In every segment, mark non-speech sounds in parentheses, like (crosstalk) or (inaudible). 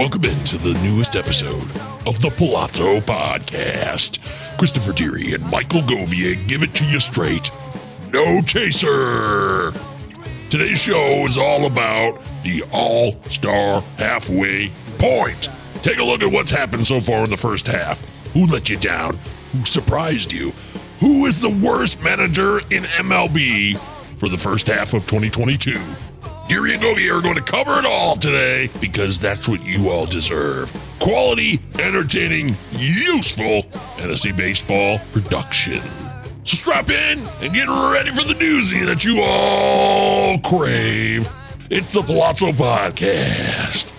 Welcome into the newest episode of the Palazzo Podcast. Christopher Deary and Michael Govier give it to you straight. No chaser. Today's show is all about the All Star Halfway Point. Take a look at what's happened so far in the first half. Who let you down? Who surprised you? Who is the worst manager in MLB for the first half of 2022? Deary and Gogi are going to cover it all today because that's what you all deserve. Quality, entertaining, useful fantasy baseball production. So strap in and get ready for the doozy that you all crave. It's the Palazzo Podcast.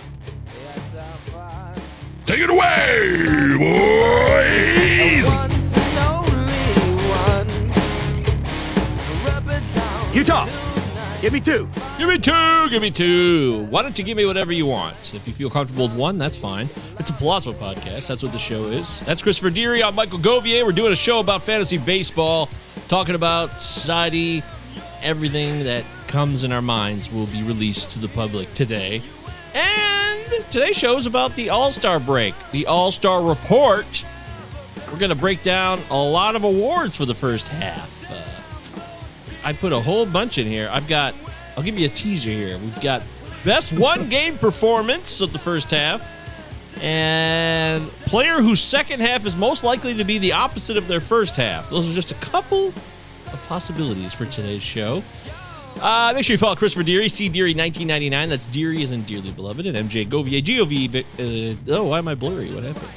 Take it away, boys! Once and only one. Rub it down Utah, tonight. Give me two. Give me two. Give me two. Why don't you give me whatever you want? If you feel comfortable with one, that's fine. It's a Palazzo podcast. That's what the show is. That's Christopher Deary. I'm Michael Govier. We're doing a show about fantasy baseball, talking about society. Everything that comes in our minds will be released to the public today. And today's show is about the All Star break, the All Star report. We're going to break down a lot of awards for the first half. I put a whole bunch in here. I've got, I'll give you a teaser here. We've got best one game performance of the first half, and player whose second half is most likely to be the opposite of their first half. Those are just a couple of possibilities for today's show. Uh, make sure you follow Christopher Deary, C Deary 1999. That's Deary is in Dearly Beloved, and MJ Govier, G O V. Uh, oh, why am I blurry? What happened?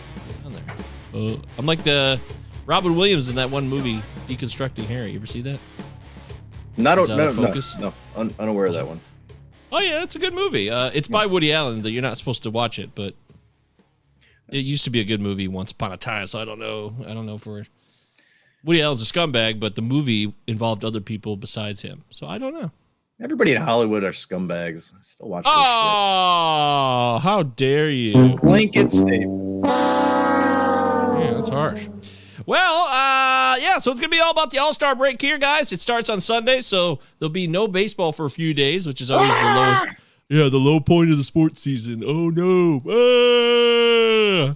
Uh, I'm like the Robin Williams in that one movie, Deconstructing Harry. You ever see that? Not o- no, of no, focus? no, un- unaware of that one. Oh yeah, it's a good movie. Uh, it's by Woody Allen. That you're not supposed to watch it, but it used to be a good movie once upon a time. So I don't know. I don't know for Woody Allen's a scumbag, but the movie involved other people besides him. So I don't know. Everybody in Hollywood are scumbags. I still watch Oh, how dare you? Blanket statement. Yeah, that's harsh. Well, uh, yeah, so it's going to be all about the All Star break here, guys. It starts on Sunday, so there'll be no baseball for a few days, which is always the lowest. Yeah, the low point of the sports season. Oh, no. Ah.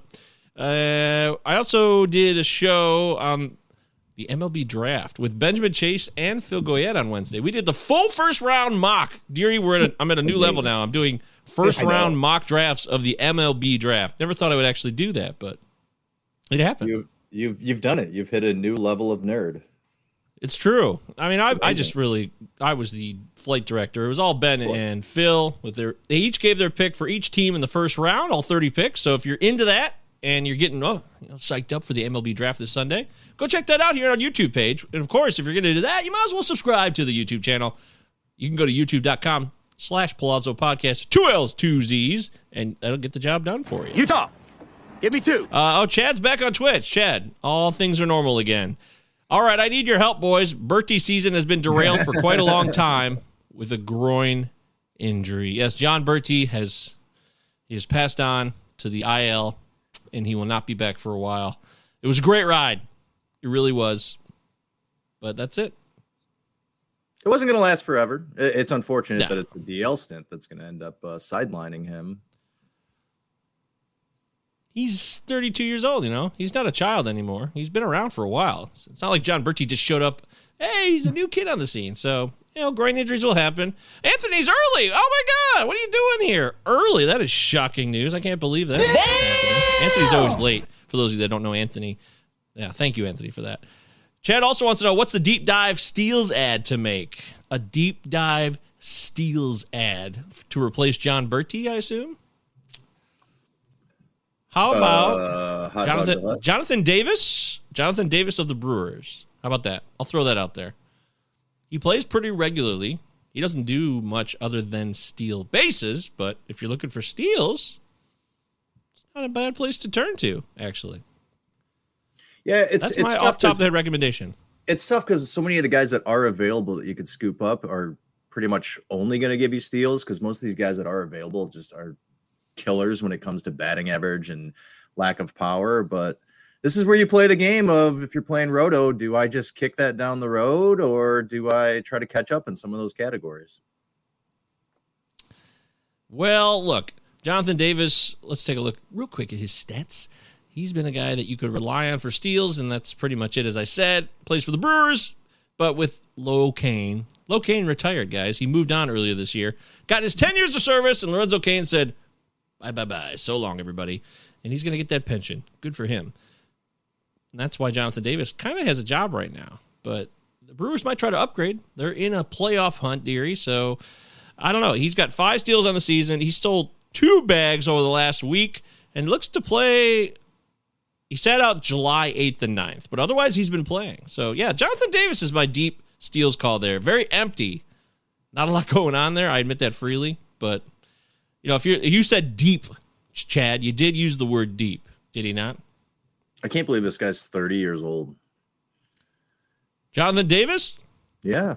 Uh, I also did a show on the MLB draft with Benjamin Chase and Phil Goyette on Wednesday. We did the full first round mock. Deary, we're at a, I'm at a new level now. I'm doing first round mock drafts of the MLB draft. Never thought I would actually do that, but it happened. You, you've you've done it. You've hit a new level of nerd. It's true. I mean, I, I just really, I was the flight director. It was all Ben and Phil with their. They each gave their pick for each team in the first round, all thirty picks. So if you're into that and you're getting oh, you know, psyched up for the MLB draft this Sunday, go check that out here on our YouTube page. And of course, if you're going to do that, you might as well subscribe to the YouTube channel. You can go to youtube.com slash Palazzo Podcast, two L's, two Z's, and that'll get the job done for you. Utah, give me two. Uh, oh, Chad's back on Twitch. Chad, all things are normal again. All right, I need your help, boys. Berti season has been derailed for quite a long (laughs) time with a groin injury. Yes, Jon Berti has he has passed on to the IL, and he will not be back for a while. It was a great ride. It really was. But that's it. It wasn't going to last forever. It's unfortunate No. that it's a DL stint that's going to end up uh, sidelining him. He's 32 years old, you know. He's not a child anymore. He's been around for a while. It's not like Jon Berti just showed up. Hey, he's a new kid on the scene. So, you know, groin injuries will happen. Anthony's early. Oh my God. What are you doing here? Early. That is shocking news. I can't believe that. Anthony's always late. For those of you that don't know Anthony. Yeah, thank you, Anthony, for that. Chad also wants to know what's the deep dive steals ad to make? A deep dive steals ad to replace Jon Berti, I assume? How about Uh, Jonathan Jonathan Davis, Jonathan Davis of the Brewers. How about that? I'll throw that out there. He plays pretty regularly. He doesn't do much other than steal bases, but if you're looking for steals, it's not a bad place to turn to, actually. Yeah, it's That's it's my off top of the head recommendation. it's tough because so many of the guys that are available that you could scoop up are pretty much only going to give you steals because most of these guys that are available just are killers when it comes to batting average and lack of power. But this is where you play the game of if you're playing roto, do I just kick that down the road or do I try to catch up in some of those categories? Well, look, Jonathan Davis, let's take a look real quick at his stats. He's been a guy that you could rely on for steals, and that's pretty much it. As I said, plays for the Brewers, but with Lo Cain. Lo Cain retired, guys. He moved on earlier this year, got his 10 years of service, and Lorenzo Cain said, bye, bye, bye. So long, everybody. And he's going to get that pension. Good for him. And that's why Jonathan Davis kind of has a job right now. But the Brewers might try to upgrade. They're in a playoff hunt, Deary. So I don't know. He's got five steals on the season. He stole two bags over the last week and looks to play. He sat out July 8th and 9th, but otherwise he's been playing. So yeah, Jonathan Davis is my deep steals call there. Very empty. Not a lot (laughs) going on there. I admit that freely. But you know, if you you said deep, Chad, you did use the word deep, did he not? I can't believe this guy's 30 years old. Jonathan Davis? Yeah.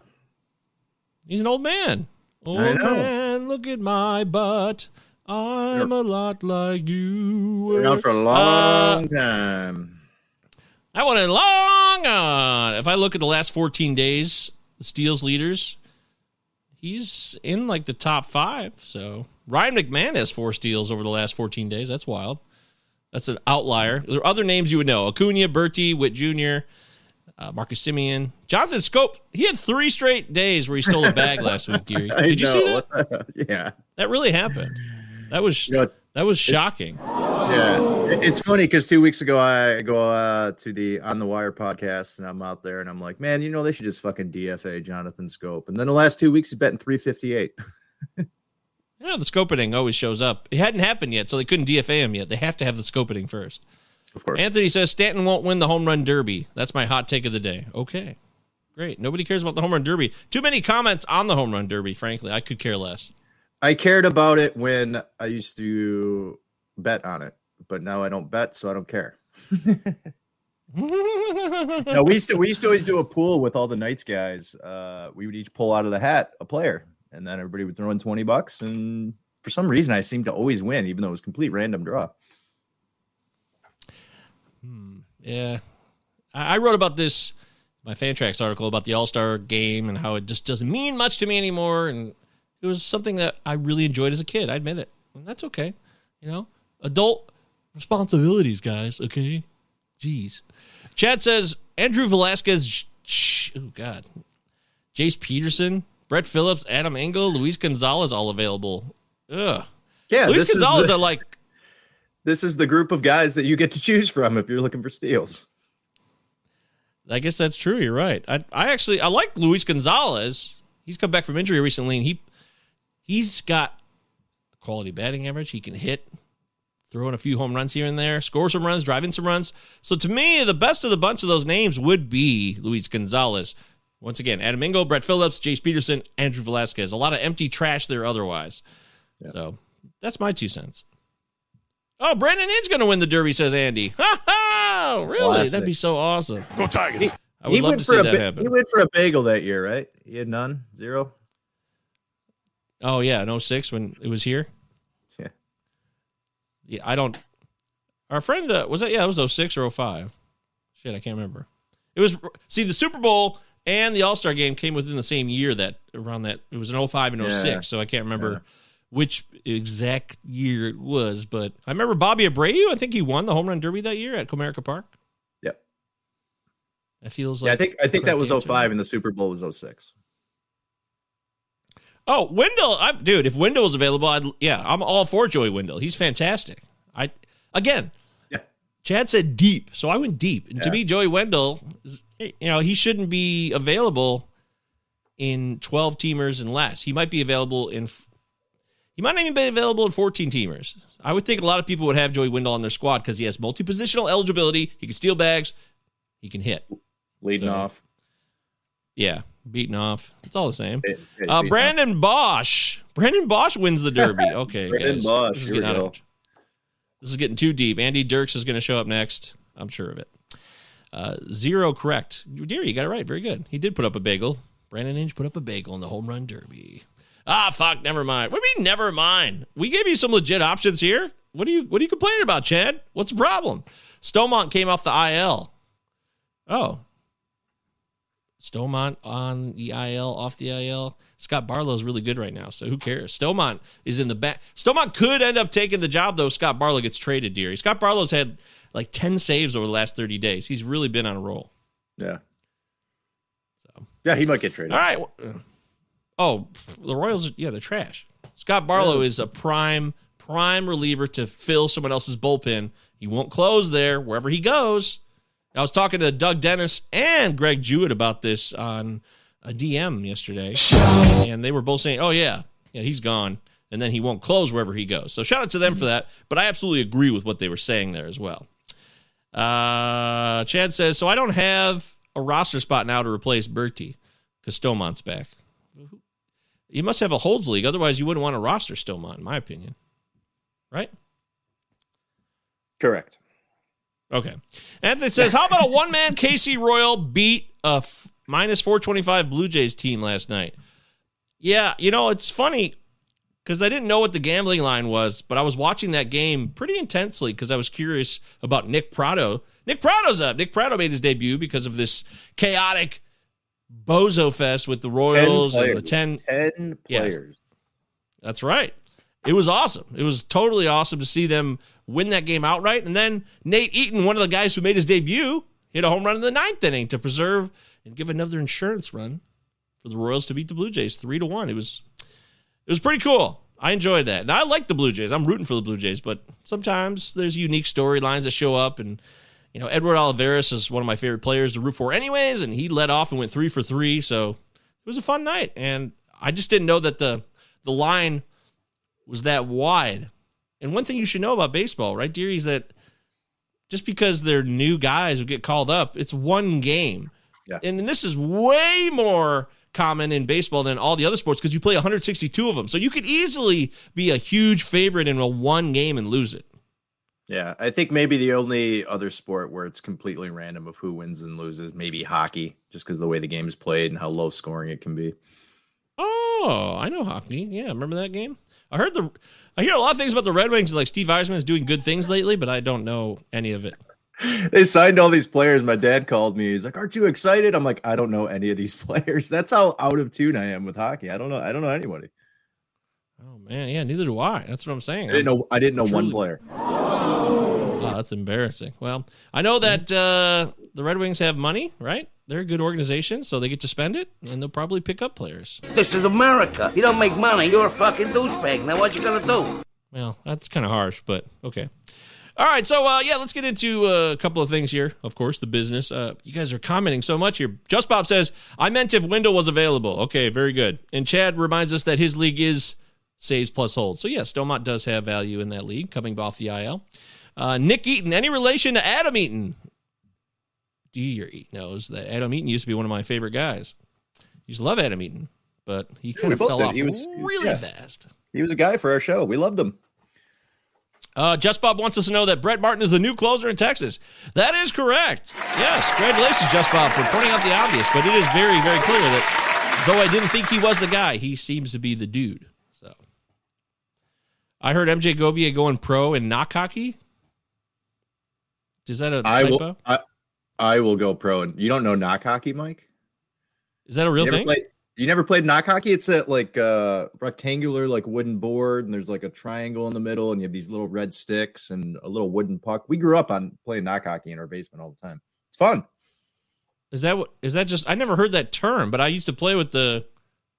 He's an old man. Old I know. man, look at my butt. I'm a lot like you. Been around for a Uh, long time. I want a long on. If I look at the last 14 days, the steals leaders, he's in like the top five. So Ryan McMahon has four steals over the last 14 days. That's wild. That's an outlier. There are other names you would know: Acuna, Berti, Witt Jr., uh, Marcus Semien, Jonathan Schoop. He had three straight days where he stole a bag (laughs) last week. Did you see that? (laughs) yeah. That really happened. That was You know, that was shocking. Yeah, it's funny because two weeks ago I go uh, to the On the Wire podcast and I'm out there and I'm like, man, you know they should just fucking DFA Jonathan Schoop. And then the last two weeks he's betting 358. (laughs) Yeah, the scopening always shows up. It hadn't happened yet, so they couldn't DFA him yet. They have to have the scopening first. Of course. Anthony says Stanton won't win the home run derby. That's my hot take of the day. Okay. Great. Nobody cares about the home run derby. Too many comments on the home run derby, frankly. I could care less. I cared about it when I used to bet on it, but now I don't bet, so I don't care. (laughs) no, we used to we used to always do a pool with all the Knights guys. Uh, we would each pull out of the hat a player, and then everybody would throw in twenty bucks. And for some reason, I seemed to always win, even though it was complete random draw. Yeah. I I wrote about this my Fantrax article about the All Star game and how it just doesn't mean much to me anymore. And it was something that I really enjoyed as a kid. I admit it. And that's okay. You know, adult responsibilities, guys. Okay. Jeez. Chad says Andrew Velazquez. Oh, God. Jace Peterson, Brett Phillips, Adam Engel, Luis Gonzalez, all available. Ugh. Yeah, Luis Gonzalez, the- I like. this is the group of guys that you get to choose from if you're looking for steals. I guess that's true. You're right. I, I actually I like Luis Gonzalez. He's come back from injury recently, and he he's got a quality batting average. He can hit, throw in a few home runs here and there, score some runs, drive in some runs. So to me, the best of the bunch of those names would be Luis Gonzalez. Once again, Adam Engel, Brett Phillips, Jace Peterson, Andrew Velazquez. A lot of empty trash there otherwise. So that's my two cents. Oh, Brandon Inge going to win the Derby, says Andy. (laughs) Ha ha! Really? Classic. That'd be so awesome. Go Tigers. I would love to see that ba- happen. he went for a bagel that year, right? He had none, zero. Oh yeah, in 06 when it was here. Yeah. Yeah, I don't. Our friend uh, was that? Yeah, it was 06 or 05. Shit, I can't remember. It was see the Super Bowl and the All Star game came within the same year that around that it was an 05 and 06, Yeah. so I can't remember which exact year it was. But I remember Bobby Abreu. I think he won the home run derby that year at Comerica Park. Yep. That feels like Yeah, I think I think that was correct answer. 05 and the Super Bowl was 06. Oh, Wendle, I, dude, if Wendle was available, I'd yeah, I'm all for Joey Wendle. He's fantastic. I again, Yeah. Chad said deep, so I went deep. And to me, Joey Wendle, eh, you know, he shouldn't be available in 12 teamers and less. He might be available in. He might not even be available in 14 teamers. I would think a lot of people would have Joey Wendle on their squad because he has multi positional eligibility. He can steal bags. he can hit. Leading So- off. Yeah, beating off. It's all the same. Uh, Brandon Bosch. Brandon Bosch wins the Derby. (laughs) Okay, Brandon guys. Bosch, This is, getting out of, this is getting too deep. Andy Dirks is going to show up next. I'm sure of it. Uh, zero correct. Deary, you got it right. Very good. He did put up a bagel. Brandon Inge put up a bagel in the home run derby. Ah, fuck. Never mind. What do you mean? Never mind. We gave you some legit options here. What are you What are you complaining about, Chad? What's the problem? Staumont came off the IL. Oh, Staumont on the IL, off the IL. Scott Barlow is really good right now, so who cares? Staumont is in the back. Staumont could end up taking the job though. Scott Barlow gets traded, Deary. Scott Barlow's had like ten saves over the last thirty days. He's really been on a roll. Yeah. So. Yeah, he might get traded. All right. Oh, the Royals. Yeah, they're trash. Scott Barlow is a prime prime reliever to fill someone else's bullpen. He won't close there wherever he goes. I was talking to Doug Dennis and Greg Jewett about this on a DM yesterday, and they were both saying, "Oh yeah, yeah, he's gone." And then he won't close wherever he goes. So shout out to them for that. But I absolutely agree with what they were saying there as well. Uh, Chad says, so I don't have a roster spot now to replace Berti because Staumont's back. You must have a holds league, otherwise you wouldn't want to roster Staumont, in my opinion. Right? Correct. Okay. Anthony says, how about a one man Casey Royal beat a f- minus 425 Blue Jays team last night? Yeah, you know, it's funny because I didn't know what the gambling line was, but I was watching that game pretty intensely because I was curious about Nick Pratto. Nick Pratto's up. Nick Pratto made his debut because of this chaotic bozo fest with the Royals and the 10 Ten Yeah. players. that's right. It was awesome. It was totally awesome to see them win that game outright. And then Nate Eaton, one of the guys who made his debut, hit a home run in the ninth inning to preserve and give another insurance run for the Royals to beat the Blue Jays three to one. It was it was pretty cool. I enjoyed that. And I like the Blue Jays. I'm rooting for the Blue Jays, but sometimes there's unique storylines that show up and you know, Edward Olivares is one of my favorite players to root for anyways, and he led off and went three for three. So it was a fun night. And I just didn't know that the the line was that wide. And one thing you should know about baseball, right, Deary, is that just because they're new guys who get called up, it's one game. Yeah. And this is way more common in baseball than all the other sports because you play 162 of them. So you could easily be a huge favorite in a one game and lose it. Yeah, I think maybe the only other sport where it's completely random of who wins and loses, maybe hockey, just because the way the game is played and how low scoring it can be. Oh, I know hockey. Yeah, remember that game? I heard the I hear a lot of things about the Red Wings like Steve Yzerman is doing good things lately, but I don't know any of it. They signed all these players. My dad called me. He's like, "Aren't you excited?" I'm like, "I don't know any of these (laughs) players." That's how out of tune I am with hockey. I don't know. I don't know anybody. Oh man, yeah, neither do I. That's what I'm saying. I didn't know. I didn't know one player. Oh, that's embarrassing. Well, I know that uh, the Red Wings have money, right? They're a good organization, so they get to spend it, and they'll probably pick up players. This is America. You don't make money, you're a fucking douchebag. Now what you gonna do? Well, that's kind of harsh, but okay. All right, so uh, yeah, let's get into uh, a couple of things here. Of course, the business. Uh, you guys are commenting so much here. Just Bob says, "I meant if Wendle was available." Okay, very good. And Chad reminds us that his league is saves plus holds. So yes, Staumont does have value in that league, coming off the IL. Uh, Nick Eaton, any relation to Adam Eaton? D your Eat knows that Adam Eaton used to be one of my favorite guys. Used to love Adam Eaton, but he kind of fell did. off He was- really yeah. fast. He was a guy for our show. We loved him. Uh, Just Bob wants us to know that Brett Martin is the new closer in Texas. That is correct. Yes, congratulations, Just Bob, for pointing out the obvious. But it is very, very clear that though I didn't think he was the guy, he seems to be the dude. So I heard MJ Govier going pro in knock hockey. Is that a I typo? will. I, I will go pro. And you don't know knock hockey, Mike? is that a real you thing? Played, you never played knock hockey? It's a like uh rectangular like wooden board, and there's like a triangle in the middle, and you have these little red sticks and a little wooden puck. We grew up on playing knock hockey in our basement all the time. It's fun. Is that what? Is that just? I never heard that term, but I used to play with the,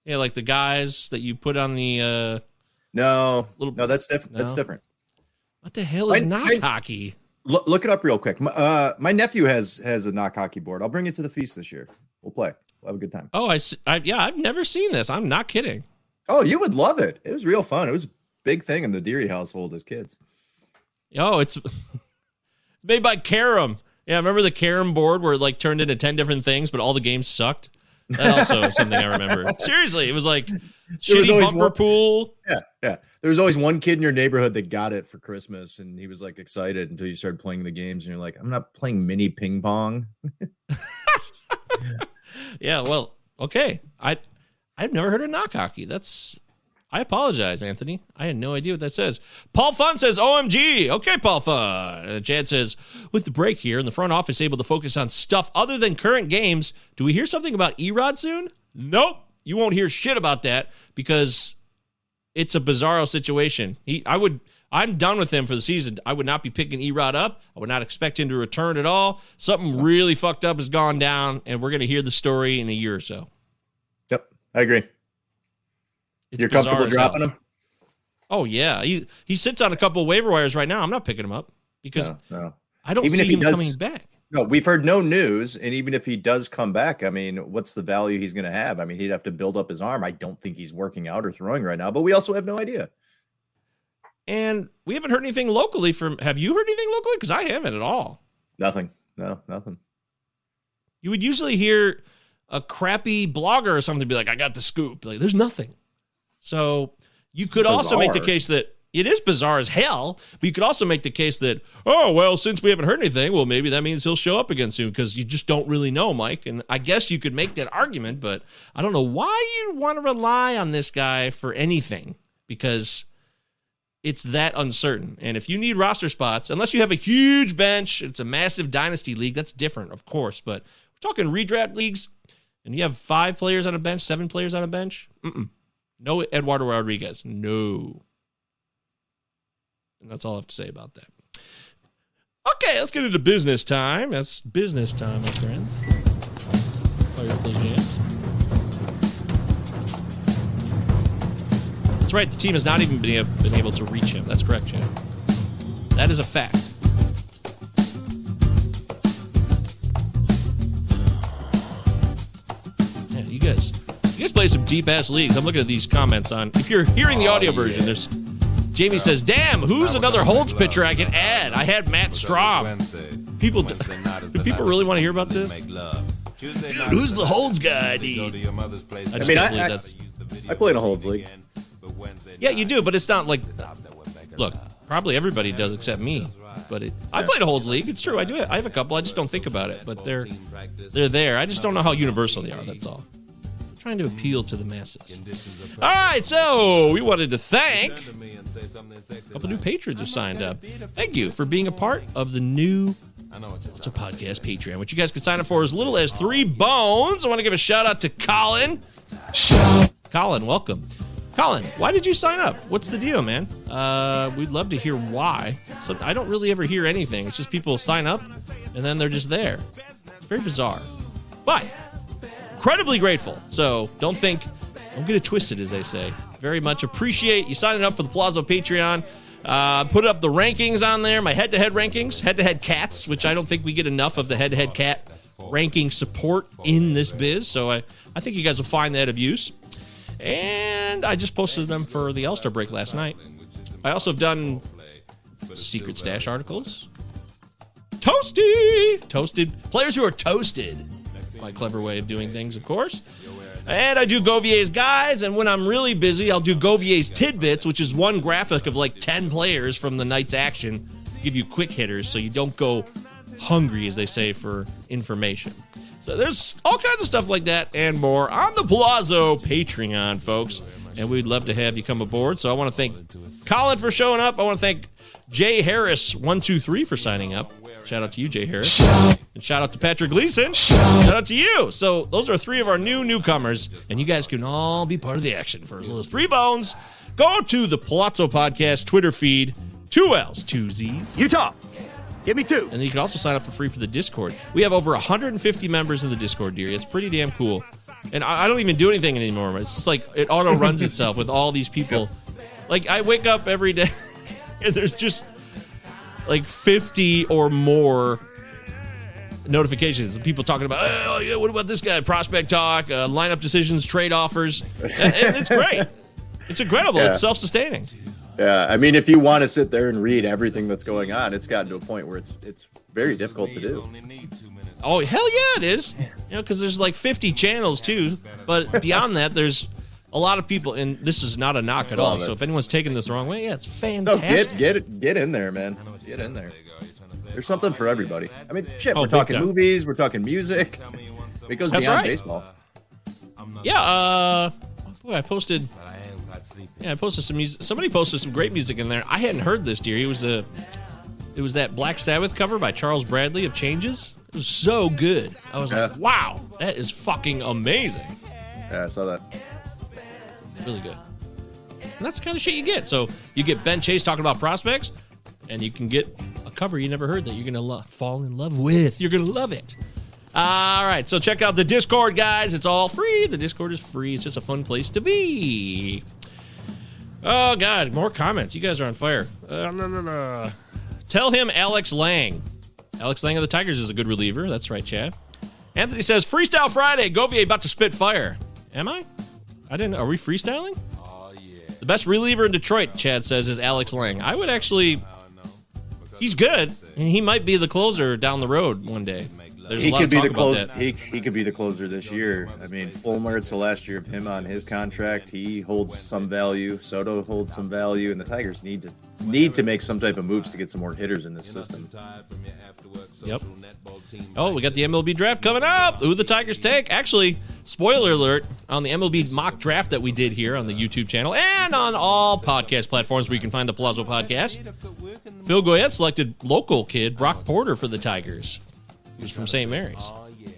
yeah, like the guys that you put on the. uh No, Little- no, that's different. That's different. What the hell is I- knock I- hockey? Look, look it up real quick. My, uh, my nephew has has a knock hockey board. I'll bring it to the feast this year. We'll play. We'll have a good time. Oh, I yeah, I've never seen this. I'm not kidding. Oh, you would love it. It was real fun. It was a big thing in the Deary household as kids. Oh, it's it's (laughs) made by Carrom. Yeah, remember the carom board where it like turned into ten different things, but all the games sucked. That also is something I remember. (laughs) Seriously, it was like was shitty always bumper one- pool. Yeah, yeah. There was always one kid in your neighborhood that got it for Christmas, and he was like excited until you started playing the games, and you're like, I'm not playing mini ping pong. (laughs) Yeah, well, okay. I I've never heard of knock hockey. That's I apologize, Anthony. I had no idea what that says. Paul Fun says OMG. Okay, Paul Fun. And Chad says, with the break here and the front office able to focus on stuff other than current games, do we hear something about Erod soon? Nope. You won't hear shit about that because it's a bizarro situation. He I would I'm done with him for the season. I would not be picking Erod up. I would not expect him to return at all. Something really fucked up has gone down, and we're gonna hear the story in a year or so. Yep, I agree. It's You're comfortable dropping him? Oh yeah, he he sits on a couple of waiver wires right now. I'm not picking him up because No, no. I don't Even see if he him does- coming back. No, we've heard no news, and even if he does come back, I mean, what's the value he's going to have? I mean, he'd have to build up his arm. I don't think he's working out or throwing right now, but we also have no idea. And we haven't heard anything locally from. Have you heard anything locally? Because I haven't at all. Nothing. No, nothing. You would usually hear a crappy blogger or something be like, "I got the scoop." Like, there's nothing. So you could also make the case that it is bizarre as hell, but you could also make the case that, oh well, since we haven't heard anything, well maybe that means he'll show up again soon because you just don't really know, Mike. And I guess you could make that argument, but I don't know why you want to rely on this guy for anything because it's that uncertain. And if you need roster spots, unless you have a huge bench, it's a massive dynasty league, that's different, of course. But we're talking redraft leagues, and you have five players on a bench, seven players on a bench. Mm-mm. No Eduardo Rodriguez. No. And that's all I have to say about that. Okay, let's get into business time. That's business time, my friend. Fire up those jams. That's right. The team has not even been, been able to reach him. That's correct, Chad. That is a fact. Yeah, you guys, you guys play some deep ass leagues. I'm looking at these comments on. If you're hearing the audio version, there's Jamie says, "Damn, who's another Holds pitcher I can add? I had Matt Strahm." People, do (laughs) people really want to hear about this? Dude, who's the Holds guy? Dude? I just I mean, can't I- believe I- that's. I play in a holds league. Yeah, you do, but it's not like. Look, probably everybody does except me. But it, I played a holds league. It's true. I do it. I have a couple. I just don't think about it. But they're they're there. I just don't know how universal they are. That's all. Trying to appeal to the masses. All right, so we wanted to thank a couple new patrons who signed up. Thank you for being a part of the new it's a podcast Patreon, which you guys can sign up for as little as three bones. I want to give a shout out to Colin. Colin, welcome. Colin, why did you sign up? What's the deal, man? Uh, we'd love to hear why. So I don't really ever hear anything. It's just people sign up and then they're just there. It's very bizarre. But incredibly grateful. So don't think, don't get it twisted, as they say. Very much appreciate you signing up for the Palazzo Patreon. Uh, put up the rankings on there, my head to head rankings, head to head cats, which I don't think we get enough of the head to head cat ranking support in this biz. So I, I think you guys will find that of use. And I just posted them for the All Star break last night. I also have done secret stash articles. Toasty! Toasted. Players who are toasted. My clever way of doing things, of course. And I do Govier's guides, and when I'm really busy, I'll do Govier's tidbits, which is one graphic of like 10 players from the night's action. Give you quick hitters so you don't go hungry, as they say, for information. So there's all kinds of stuff like that and more on the Palazzo Patreon, folks. And we'd love to have you come aboard. So I want to thank Colin for showing up. I want to thank Jay Harris123 for signing up. Shout out to you, Jay Harris. And shout out to Patrick Gleason. Shout out to you. So those are three of our new newcomers, and you guys can all be part of the action for as little as three bones. Go to the Palazzo Podcast Twitter feed, two L's, two Z's. Utah. Give me two. And you can also sign up for free for the Discord. We have over 150 members in the Discord, dear. It's pretty damn cool. And I, I don't even do anything anymore. It's just like it auto runs (laughs) itself with all these people. Like I wake up every day (laughs) and there's just like 50 or more notifications. People talking about, oh, yeah, what about this guy? Prospect talk, uh, lineup decisions, trade offers. And, it's great. (laughs) It's incredible. Yeah. It's self sustaining. Yeah, I mean, if you want to sit there and read everything that's going on, it's gotten to a point where it's it's very difficult to do. Oh hell yeah, it is. You know, because there's like 50 channels too. But beyond that, there's a lot of people, and this is not a knock at all. It. So if anyone's taking this the wrong way, yeah, it's fantastic. No, get get it, get in there, man. Get in there. There's something for everybody. I mean, shit, Oh, we're talking time. movies, we're talking music. It goes That's beyond right. baseball. Yeah, uh, boy, I posted. Yeah, I posted some music. Somebody posted some great music in there. I hadn't heard this, dear. It was a, it was that Black Sabbath cover by Charles Bradley of Changes. It was so good. I was like, wow, that is fucking amazing. Yeah, I saw that. Really good. And that's the kind of shit you get. So you get Ben Chase talking about prospects, and you can get a cover you never heard that you're gonna lo- fall in love with. You're gonna love it. All right, so check out the Discord, guys. It's all free. The Discord is free. It's just a fun place to be. Oh God, more comments. You guys are on fire. Uh, no, no, no. Tell him Alex Lange. Alex Lange of the Tigers is a good reliever. That's right, Chad. Anthony says Freestyle Friday. Govier about to spit fire. Am I? I didn't. Are we freestyling? Oh yeah. The best reliever in Detroit, Chad says, is Alex Lange. I would actually. He's good, and he might be the closer down the road one day. There's he a lot could of be talk the about closer. that. He, he could be the closer this year. I mean, Fulmer. It's the last year of him on his contract. He holds some value. Soto holds some value, and the Tigers need to need to make some type of moves to get some more hitters in this system. Yep. Oh, we got the MLB draft coming up. Who the Tigers take? Actually, spoiler alert on the MLB mock draft that we did here on the YouTube channel and on all podcast platforms where you can find the Palazzo podcast. Phil Goyette selected local kid Brock Porter for the Tigers. He was from St. Mary's.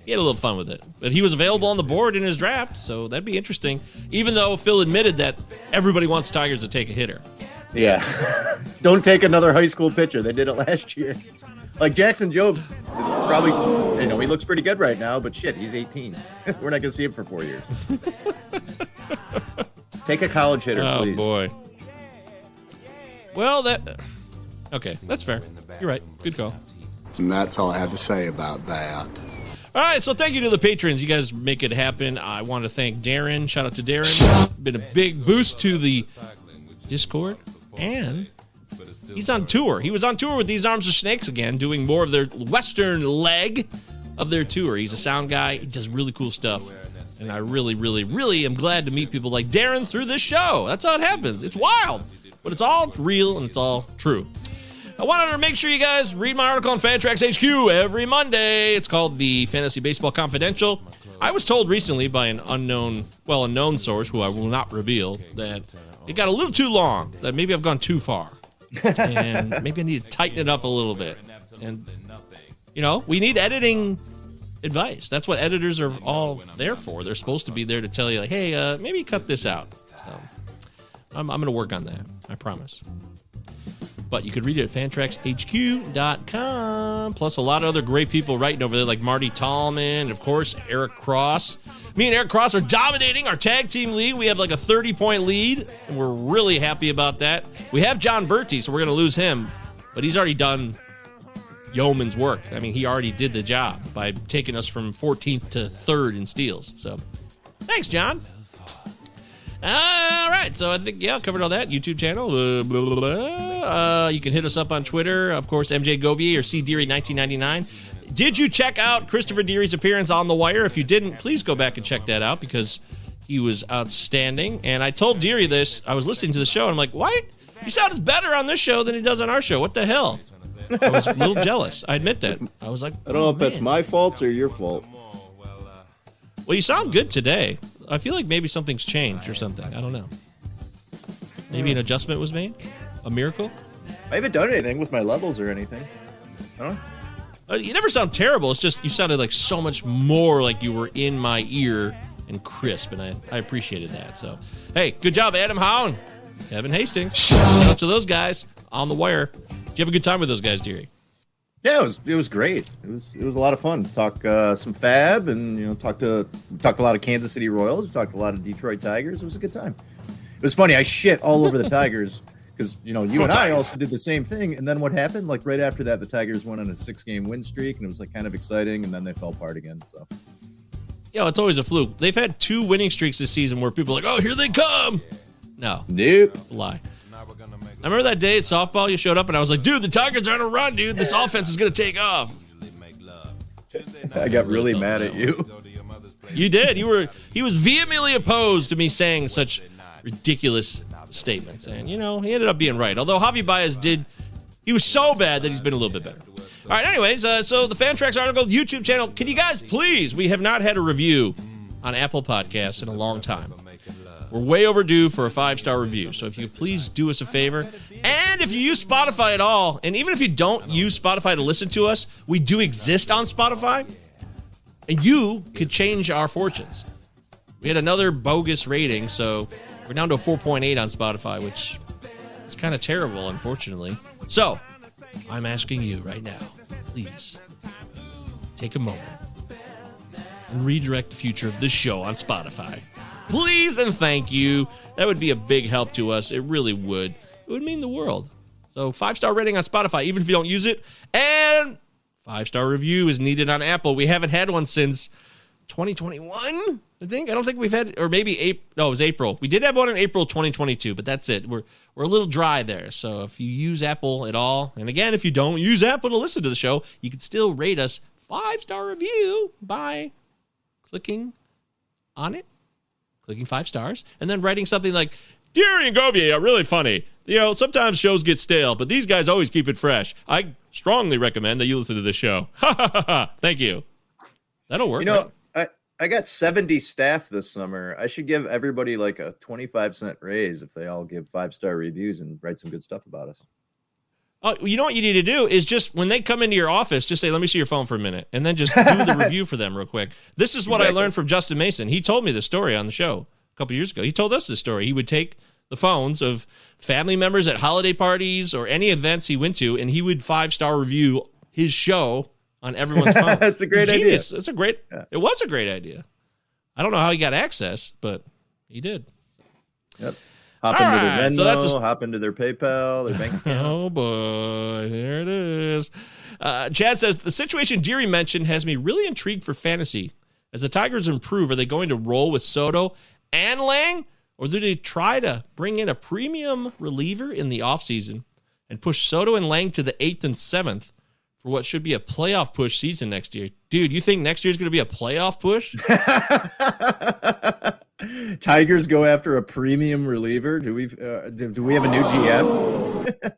He had a little fun with it, but he was available on the board in his draft, so that'd be interesting. Even though Phil admitted that everybody wants Tigers to take a hitter. Yeah. (laughs) Don't take another high school pitcher. They did it last year. Like Jackson Jobe is probably, you know, he looks pretty good right now, but shit, he's 18. (laughs) We're not going to see him for four years. (laughs) take a college hitter, please. Oh please. boy. Well, that okay. That's fair. You're right. Good call. And that's all I have to say about that. All right, so thank you to the patrons. You guys make it happen. I want to thank Darren. Shout out to Darren. Been a big boost to the Discord, and he's on tour. He was on tour with these Arms Are Snakes again, doing more of their western leg of their tour. He's a sound guy. He does really cool stuff, and I really, really, really am glad to meet people like Darren through this show. That's how it happens. It's wild, but it's all real and it's all true. I wanted to make sure you guys read my article on Fantrax HQ every Monday. It's called the Fantasy Baseball Confidential. I was told recently by an unknown, well, a known source who I will not reveal that it got a little too long. That maybe I've gone too far, and maybe I need to tighten it up a little bit. And you know, we need editing advice. That's what editors are all there for. They're supposed to be there to tell you, like, hey, uh, maybe cut this out. So I'm, I'm going to work on that. I promise but you could read it at fantraxhq.com. Plus, a lot of other great people writing over there, like Marty Tallman, of course, Eric Cross. Me and Eric Cross are dominating our tag team league. We have like a 30 point lead, and we're really happy about that. We have Jon Berti, so we're going to lose him, but he's already done yeoman's work. I mean, he already did the job by taking us from 14th to 3rd in steals. So, thanks, John. All right, so I think yeah, covered all that. YouTube channel. Blah, blah, blah. Uh, you can hit us up on Twitter, of course, MJ Govier or C Deary 1999. Did you check out Christopher Deary's appearance on The Wire? If you didn't, please go back and check that out because he was outstanding. And I told Deary this. I was listening to the show and I'm like, why? He sounds better on this show than he does on our show. What the hell? I was a little jealous. I admit that. I was like, I don't know if that's my fault or your fault. Well, you sound good today. I feel like maybe something's changed or something. I don't know. Maybe an adjustment was made? A miracle? I haven't done anything with my levels or anything. Huh? Uh, you never sound terrible. It's just you sounded like so much more like you were in my ear and crisp, and I, I appreciated that. So, hey, good job, Adam Howe and Kevin Hastings. Shout out to those guys on the wire. Did you have a good time with those guys, Deary? Yeah, it was it was great. It was it was a lot of fun. Talk uh, some FAAB and you know talk to talked a lot of Kansas City Royals. Talked a lot of Detroit Tigers. It was a good time. It was funny. I shit all over the (laughs) Tigers because you know you and I also did the same thing. And then what happened? Like right after that, the Tigers went on a six game win streak, and it was like kind of exciting. And then they fell apart again. So Yeah, it's always a fluke. They've had two winning streaks this season where people are like, oh, here they come. No, nope. it's a lie. I remember that day at softball you showed up and I was like, dude, the Tigers are on a run, dude. This offense is going to take off. (laughs) I got really mad at you. You did. You were. He was vehemently opposed to me saying such ridiculous statements, and you know he ended up being right. Although Javi Baez did, he was so bad that he's been a little bit better. All right. Anyways, uh, so the Fantrax article YouTube channel. Can you guys please? We have not had a review on Apple Podcasts in a long time. We're way overdue for a five star review. So if you please do us a favor. And if you use Spotify at all, and even if you don't use Spotify to listen to us, we do exist on Spotify. And you could change our fortunes. We had another bogus rating, so we're down to a 4.8 on Spotify, which is kind of terrible, unfortunately. So I'm asking you right now, please take a moment and redirect the future of this show on Spotify. Please and thank you. That would be a big help to us. It really would. It would mean the world. So, five star rating on Spotify, even if you don't use it. And five star review is needed on Apple. We haven't had one since 2021, I think. I don't think we've had, or maybe April. No, it was April. We did have one in April 2022, but that's it. We're we're a little dry there. So if you use Apple at all, and again, if you don't use Apple to listen to the show, you can still rate us five star review by clicking on it, clicking five stars, and then writing something like, Deary and Govier are really funny. You know, sometimes shows get stale, but these guys always keep it fresh. I strongly recommend that you listen to this show. (laughs) Ha ha ha ha. Thank you. That'll work. You know, right? I, got 70 staff this summer. I should give everybody like a 25 cent raise if they all give five star reviews and write some good stuff about us. Oh, you know what you need to do is just when they come into your office, just say, "Let me see your phone for a minute," and then just do the (laughs) review for them real quick. This is what I learned from Justin Mason. He told me this story on the show a couple years ago. He told us this story. He would take the phones of family members at holiday parties or any events he went to, and he would five star review his show on everyone's phone. (laughs) That's a great It's idea. genius. It's a great. It was a great idea. I don't know how he got access, but he did. Yep. Hop All into right, their Venmo, so that's a- hop into their PayPal, their bank (laughs) account. Oh boy, there it is. Uh, Chad says the situation Deary mentioned has me really intrigued for fantasy. As the Tigers improve, are they going to roll with Soto and Lange, or do they try to bring in a premium reliever in the offseason and push Soto and Lange to the eighth and seventh for what should be a playoff push season next year? Dude, you think next year's going to be a playoff push? (laughs) Tigers go after a premium reliever. Do we? Uh, do, do we have a new GM?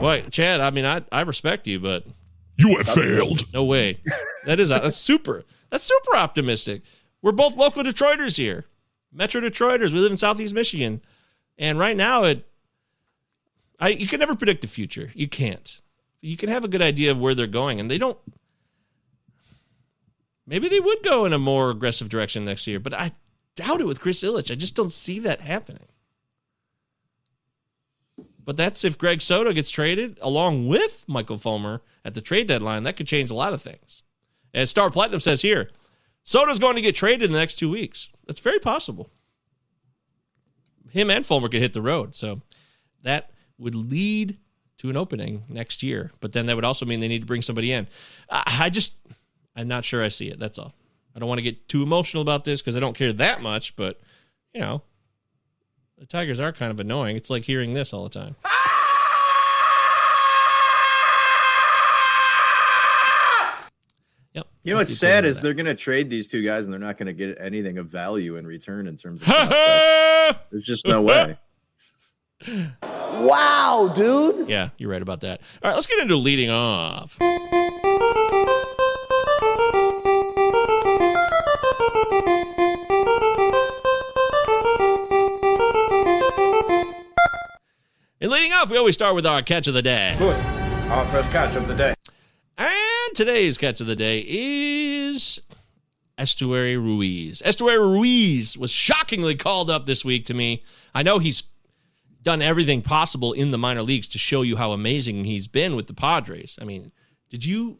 Boy, Chad, I mean, I, I respect you, but You have failed. No way. That is a, super. That's super optimistic. We're both local Detroiters here, Metro Detroiters. We live in Southeast Michigan, and right now it, I you can never predict the future. You can't. You can have a good idea of where they're going, and they don't. Maybe they would go in a more aggressive direction next year, but I doubt it with Chris Ilitch. I just don't see that happening. But that's if Greg Soto gets traded along with Michael Fulmer at the trade deadline. That could change a lot of things. As Star Platinum says here, Soto's going to get traded in the next two weeks. That's very possible. Him and Fulmer could hit the road. So that would lead to an opening next year. But then that would also mean they need to bring somebody in. I, just, I'm not sure I see it. That's all. I don't want to get too emotional about this because I don't care that much. But, you know, the Tigers are kind of annoying. It's like hearing this all the time. Yep. You know what's sad is they're going to trade these two guys and they're not going to get anything of value in return in terms of. (laughs) There's just no way. (laughs) Wow, dude. Yeah, you're right about that. All right, let's get into leading off. And leading off, we always start with our catch of the day. Good. Our first catch of the day. And today's catch of the day is Esteury Ruiz. Esteury Ruiz was shockingly called up this week to me. I know he's done everything possible in the minor leagues to show you how amazing he's been with the Padres. I mean, did you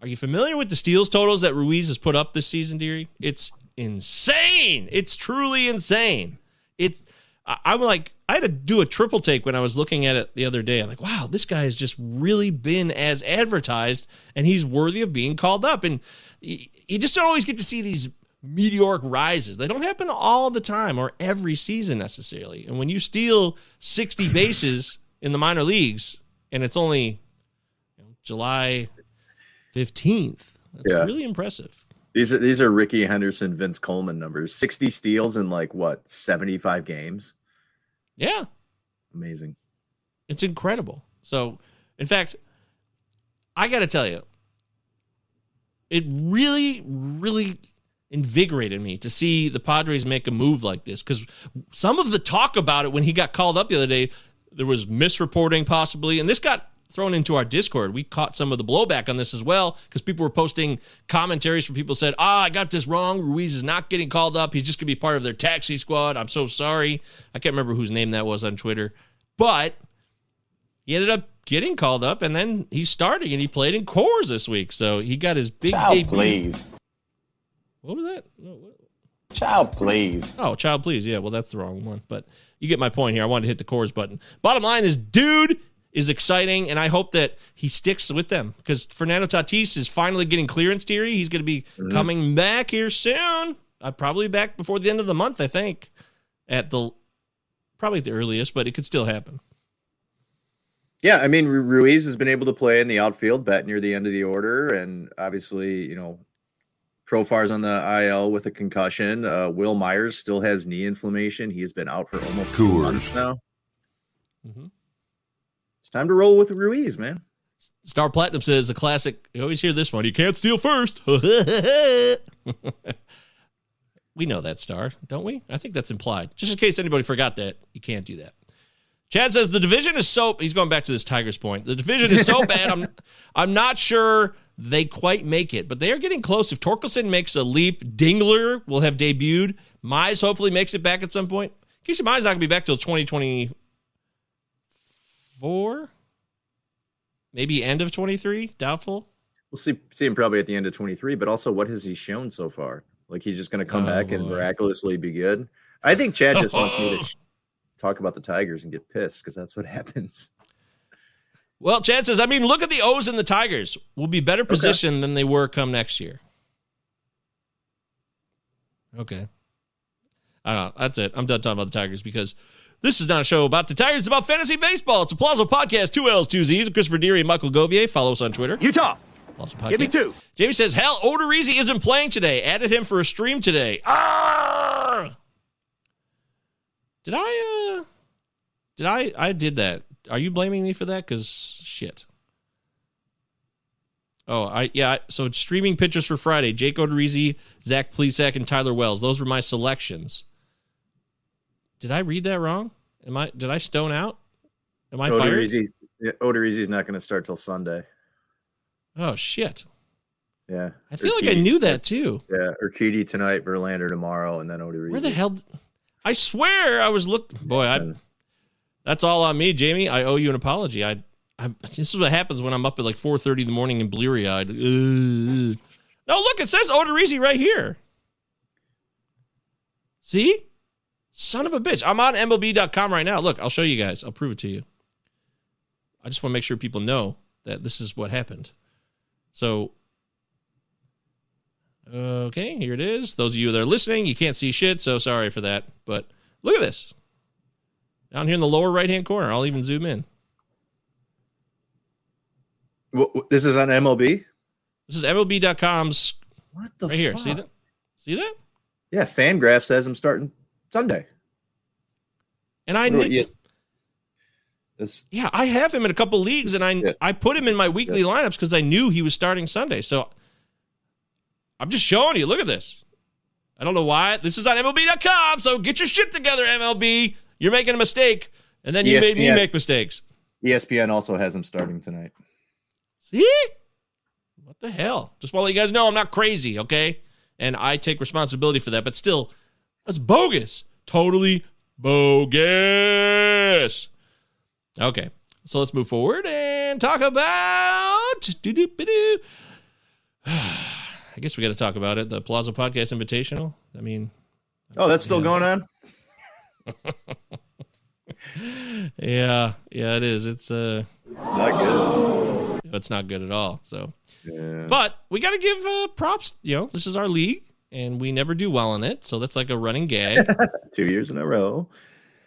are you familiar with the steals totals that Ruiz has put up this season, Deary? It's insane. It's truly insane. It's I'm like I had to do a triple take when I was looking at it the other day. I'm like, wow, this guy has just really been as advertised, and he's worthy of being called up. And you just don't always get to see these meteoric rises. They don't happen all the time or every season necessarily. And when you steal 60 (laughs) bases in the minor leagues and it's only you know, July 15th, that's Yeah. really impressive. These are these are Rickey Henderson, Vince Coleman numbers. 60 steals in like what, 75 games? Yeah. Amazing. It's incredible. So, in fact, I got to tell you, it really, really invigorated me to see the Padres make a move like this because some of the talk about it when he got called up the other day, there was misreporting possibly, and this got thrown into our Discord. We caught some of the blowback on this as well because people were posting commentaries from people said, "Ah, I got this wrong. Ruiz is not getting called up. He's just going to be part of their taxi squad. I'm so sorry." I can't remember whose name that was on Twitter, but he ended up getting called up, and then he's starting, and he played in cores this week. So he got his big Child, debut. please. What was that? No, what- Child, please. Oh, child, please. Yeah, well, that's the wrong one. But you get my point here. I wanted to hit the cores button. Bottom line is, dude is exciting, and I hope that he sticks with them because Fernando Tatis is finally getting clearance theory. He's going to be coming back here soon. Uh, probably back before the end of the month, I think, at the probably the earliest, but it could still happen. Yeah, I mean Ruiz has been able to play in the outfield, bat near the end of the order, and obviously, you know, Profar's on the IL with a concussion. Uh, Wil Myers still has knee inflammation. He's been out for almost two months now. Mhm. It's time to roll with Ruiz, man. Star Platinum says the classic. You always hear this one. You can't steal first. (laughs) we know that, Star, don't we? I think that's implied. Just in case anybody forgot that, you can't do that. Chad says the division is so. He's going back to this Tigers point. The division is so (laughs) bad. I'm, I'm not sure they quite make it, but they are getting close. If Torkelson makes a leap, Dingler will have debuted. Mize hopefully makes it back at some point. Casey Mize not to be back till 2024, maybe end of 23. Doubtful. We'll see see him probably at the end of 23, but also what has he shown so far? Like he's just to come Oh, back and miraculously be good. I think Chad just wants me to sh- (laughs) talk about the Tigers and get pissed because that's what (laughs) happens. Well, chances. I mean, look at the O's and the Tigers. Will be better positioned than they were come next year. Okay. I don't know. That's it. I'm done talking about the Tigers because this is not a show about the Tigers. It's about fantasy baseball. It's a Palazzo podcast. Two L's, two Z's. Christopher Deary and Michael Govier. Follow us on Twitter. Utah. Palazzo podcast. Give me two. Jamie says, hell, Odorizzi isn't playing today. Added him for a stream today. Arr! Did I, uh, did I, I did that. Are you blaming me for that? Because shit. Oh, I, yeah. So streaming pictures for Friday Jake Odorizzi, Zach Plesac, and Tyler Wells. Those were my selections. Did I read that wrong? Am I, did I stone out? Am I fired? Odorizzi, yeah, Odorizzi's not going to start till Sunday. Oh, shit. Yeah. I feel like I knew that too. Yeah, Urquidy tonight, Verlander tomorrow, and then Odorizzi. Where the hell? I swear I was looking. Boy, I. That's all on me, Jamie. I owe you an apology. I. I this is what happens when I'm up at like 4:30 in the morning and bleary eyed. No, look, it says Odorizzi right here. See, son of a bitch. I'm on MLB.com right now. Look, I'll show you guys. I'll prove it to you. I just want to make sure people know that this is what happened. So Okay, here it is. Those of you that are listening, you can't see shit, so sorry for that. But look at this. Down here in the lower right hand corner, I'll even zoom in. Wh- wh- This is on MLB. This is MLB.com's What the right here. fuck? See that? See that? Yeah, Fangraph says I'm starting Sunday. And I oh, What knew, you? This yeah, I have him in a couple leagues, and I Yeah. I put him in my weekly lineups because I knew he was starting Sunday. So I'm just showing you. Look at this. I don't know why. This is on MLB.com, so get your shit together, MLB. You're making a mistake, and then you made me make mistakes. ESPN also has him starting tonight. See? What the hell? Just want to let you guys know I'm not crazy, okay? And I take responsibility for that, but still, that's bogus. Totally bogus. Okay, so let's move forward and talk about. (sighs) I guess we got to talk about it. The Palazzo Podcast Invitational. I mean, Oh, that's still Yeah. going on. (laughs) yeah, yeah, it is. It's uh, Not good. it's not good at all. So, Yeah. But we got to give uh, props. You know, this is our league. and we never do well in it. So that's like a running gag. (laughs) Two years in a row.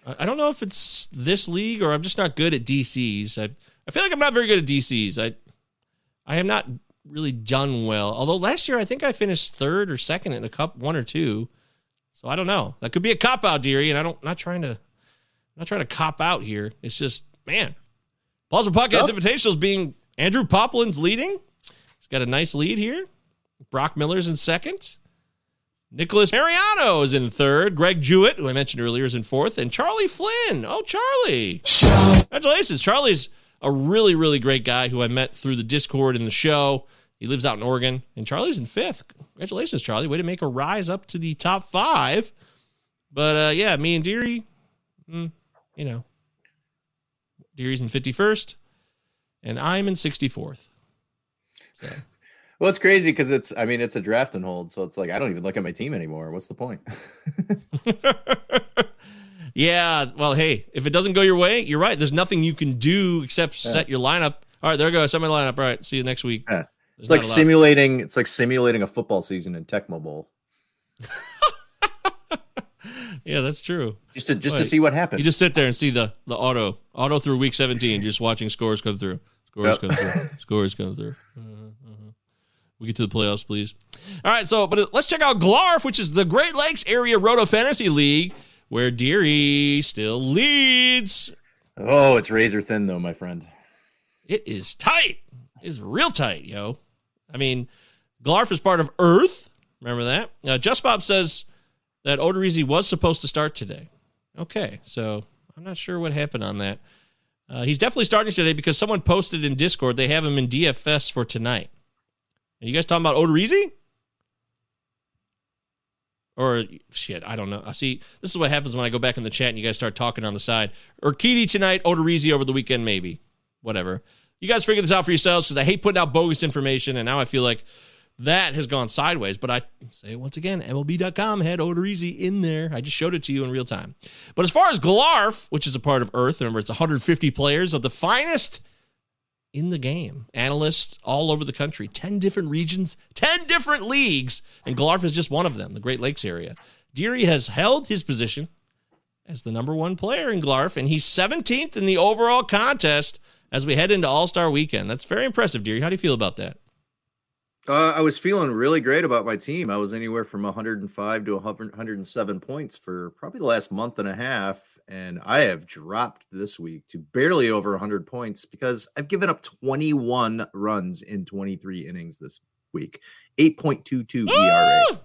I I don't know if it's this league or I'm just not good at DCs. I I feel like I'm not very good at DCs. I I have not really done well. Although last year I think I finished third or second in a cup one or two. So I don't know. That could be a cop out, Deary, and I don't not trying to not trying to cop out here. It's just man. Palazzo Podcast Stuff. Invitationals being Andrew Poplin's leading. He's got a nice lead here. Brock Miller's in second. Nicholas Mariano is in third. Greg Jewett, who I mentioned earlier, is in fourth. And Charlie Flynn. Oh, Charlie. Congratulations. Charlie's a really, really great guy who I met through the Discord and the show. He lives out in Oregon. And Charlie's in fifth. Congratulations, Charlie. Way to make a rise up to the top five. But uh, yeah, me and Deary, mm, you know, Deary's in 51st, and I'm in 64th. So. (laughs) Well, it's crazy because it's, I mean, it's a draft and hold. So it's like, I don't even look at my team anymore. What's the point? (laughs) (laughs) Yeah, well, hey, if it doesn't go your way, you're right. There's nothing you can do except set your lineup. All right, there I go. Set my lineup. All right, see you next week. Yeah. There's It's like simulating, it's like simulating a football season in Tecmo Bowl (laughs) Yeah, that's true. just to, just to see what happens. You just sit there and see the the auto auto through week 17, just watching scores come through. Scores Yep. come through. (laughs) Scores come through. Uh-huh, uh-huh. We get to the playoffs, please. All right, so but let's check out Glarf, which is the Great Lakes Area Roto Fantasy League, where Deary still leads. oh, it's razor thin though, my friend. It is tight. It is real tight, yo. I mean, Glarf is part of Earth. Remember that? Uh, Just Bob says that Odorizzi was supposed to start today. Okay, so I'm not sure what happened on that. Uh, he's definitely starting today because someone posted in Discord they have him in DFS for tonight. Are you guys talking about Odorizzi? Or shit, I don't know. I see. This is what happens when I go back in the chat and you guys start talking on the side. Urquidy tonight, Odorizzi over the weekend, maybe. Whatever. You guys figure this out for yourselves because I hate putting out bogus information, and now I feel like that has gone sideways. But I say it once again, MLB.com had Odorizzi in there. I just showed it to you in real time. But as far as Glarf, which is a part of Earth, remember it's 150 players of the finest in the game. Analysts all over the country, 10 different regions, 10 different leagues, and Glarf is just one of them, the Great Lakes area. Deary has held his position as the number one player in Glarf, and he's 17th in the overall contest as we head into All Star weekend. That's very impressive, Deary. How do you feel about that? Uh, I was feeling really great about my team. I was anywhere from 105 to 100 107 points for probably the last month and a half. And I have dropped this week to barely over 100 points because I've given up 21 runs in 23 innings this week. 8.22 ERA.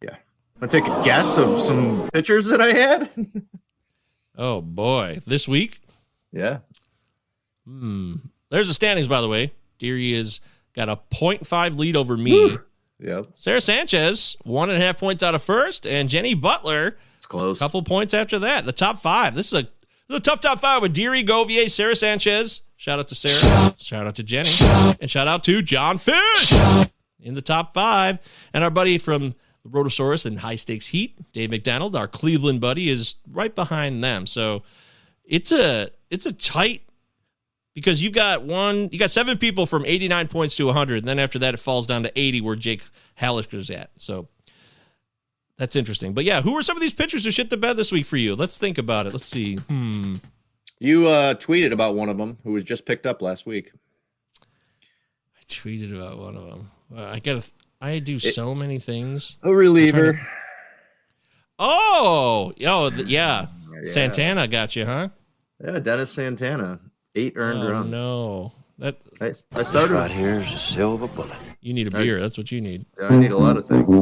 Yeah. Want to take a guess of some pitchers that I had? (laughs) Oh boy, this week. yeah. Hmm. There's the standings, by the way. Deary has got a 0.5 lead over me. Yep. Sarah Sanchez, one and a half points out of first, and Jenny Butler, It's close. a couple points after that. The top five. This is a, this is a tough top five with Deary, Govier, Sarah Sanchez. Shout out to Sarah. Shout out to Jenny. And shout out to John Fish in the top five. And our buddy from the Rotosaurus and High Stakes Heat, Dave McDonald, our Cleveland buddy, is right behind them. So it's a it's a tight because you've got one, you got seven people from 89 points to 100, and then after that it falls down to 80 where Jake Hallisker's at. So that's interesting. But yeah, who are some of these pitchers who shit the bed this week for you? Let's think about it. Let's see. Hmm. You uh, tweeted about one of them who was just picked up last week. I tweeted about one of them. Uh, I got to. I do so many things. A reliever. Oh, yo, th- yeah. (laughs) Yeah. Santana got you, huh? Yeah, Dennis Santana. Eight earned oh, runs. no. That I, I started. here's a silver bullet. you need a beer. That's what you need. Yeah, I need a lot of things. (laughs)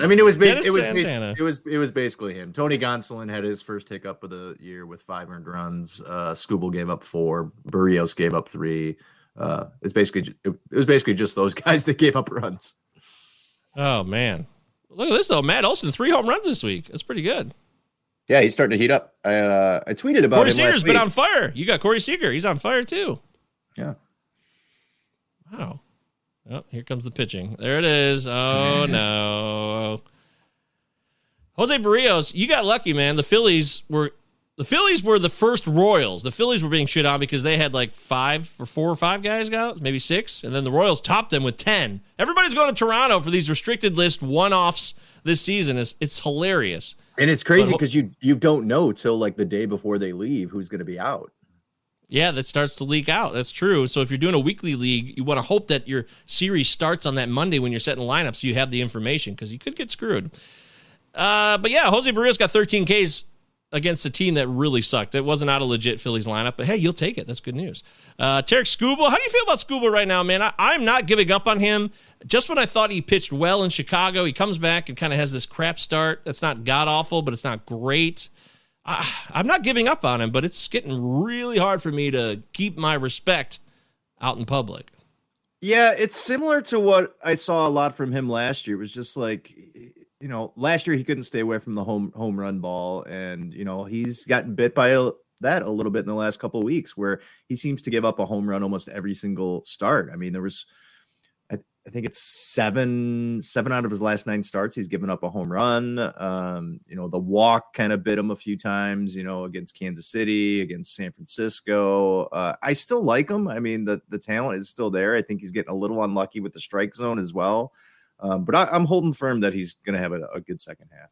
I mean, it was Dennis bas- it was bas- it was it was basically him. Tony Gonsolin had his first hiccup of the year with five earned runs. Uh, Skubal gave up four. Berrios gave up three. Uh, it's basically it, it was basically just those (laughs) guys that gave up runs. Oh man, look at this though. Matt Olson, three home runs this week. That's pretty good. Yeah, he's starting to heat up. I uh, I tweeted about Corey him Seager's last been on fire. You got Corey Seager. He's on fire too. Yeah. Wow. Oh, here comes the pitching. There it is. Oh (laughs) no. Jose Berrios, you got lucky, man. The Phillies were the Phillies were the first Royals. The Phillies were being shit on because they had like five or four or five guys out, maybe six, and then the Royals topped them with ten. Everybody's going to Toronto for these restricted list one-offs this season. It's it's hilarious. And it's crazy because you you don't know till like the day before they leave who's going to be out. Yeah, that starts to leak out. That's true. So if you're doing a weekly league, you want to hope that your series starts on that Monday when you're setting lineups, so you have the information because you could get screwed. Uh, but yeah, Jose Berrios got 13 Ks against a team that really sucked. It wasn't out of legit Phillies lineup, but hey, you'll take it. That's good news. Uh, Tarik Skubal, how do you feel about Skubal right now, man? I, I'm not giving up on him. Just when I thought he pitched well in Chicago, he comes back and kind of has this crap start. That's not god awful, but it's not great. I, I'm not giving up on him, but it's getting really hard for me to keep my respect out in public. Yeah, it's similar to what I saw a lot from him last year. It was just like you know, last year he couldn't stay away from the home home run ball, and you know he's gotten bit by a, that a little bit in the last couple of weeks, where he seems to give up a home run almost every single start. I mean, there was, I, I think it's seven seven out of his last nine starts, he's given up a home run. Um, you know, the walk kind of bit him a few times. You know, against Kansas City, against San Francisco. Uh, I still like him. I mean, the the talent is still there. I think he's getting a little unlucky with the strike zone as well. Um, but I, I'm holding firm that he's going to have a, a good second half.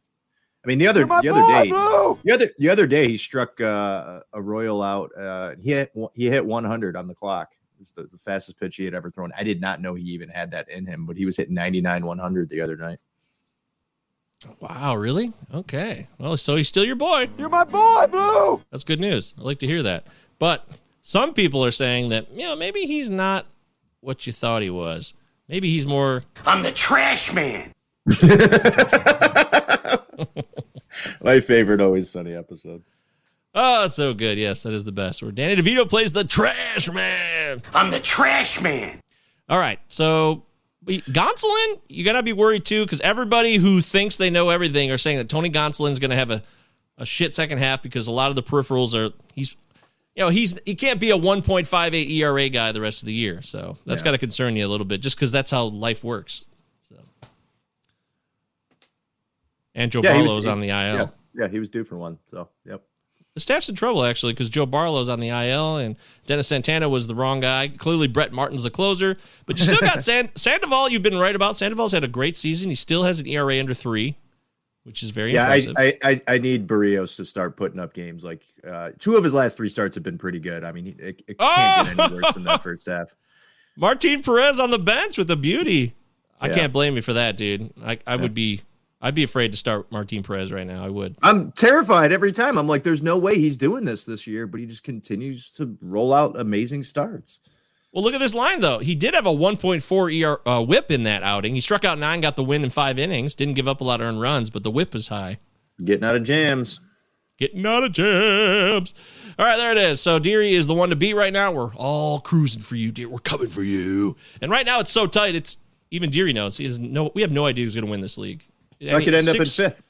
I mean, the other the other day, the other the other day, he struck uh, a Royal out. Uh, he hit he hit 100 on the clock. It was the, the fastest pitch he had ever thrown. I did not know he even had that in him, but he was hitting 99 100 the other night. Wow, really? Okay. Well, so he's still your boy. You're my boy, Blue. That's good news. I like to hear that. But some people are saying that, you know, maybe he's not what you thought he was. Maybe he's more. I'm the trash man. (laughs) My favorite Always Sunny episode. Oh, so good. Yes, that is the best. Where Danny DeVito plays the trash man. I'm the trash man. All right. So we- Gonsolin, you got to be worried too because everybody who thinks they know everything are saying that Tony Gonsolin's going to have a, a shit second half because a lot of the peripherals are he's you know he's he can't be a 1.58 ERA guy the rest of the year. So that's Yeah. got to concern you a little bit just because that's how life works. So. And Joe Yeah, he was- Barlow's on the IL. Yeah, yeah, he was due for one. So, yep. The staff's in trouble actually because Joe Barlow's on the IL and Dennis Santana was the wrong guy. Clearly, Brett Martin's the closer, but you still got (laughs) San- Sandoval. You've been right about Sandoval's had a great season. He still has an ERA under three, which is very Yeah, I, impressive. I, I I need Berrios to start putting up games. Like uh, two of his last three starts have been pretty good. I mean, it, it can't get any worse than that (laughs) first half. Martin Perez on the bench with a beauty. I Yeah. can't blame you for that, dude. I, I would be, I'd be afraid to start Martin Perez right now. I would. I'm terrified every time. I'm like, there's no way he's doing this this year, but he just continues to roll out amazing starts. Well, look at this line though. He did have a 1.4 ER uh, WHIP in that outing. He struck out nine, got the win in five innings. Didn't give up a lot of earned runs, but the WHIP is high. Getting out of jams. Getting out of jams. All right, there it is. So Deary is the one to beat right now. We're all cruising for you, Deary. We're coming for you. And right now it's so tight. It's even Deary knows. He has no. We have no idea who's going to win this league. I, could end up in fifth.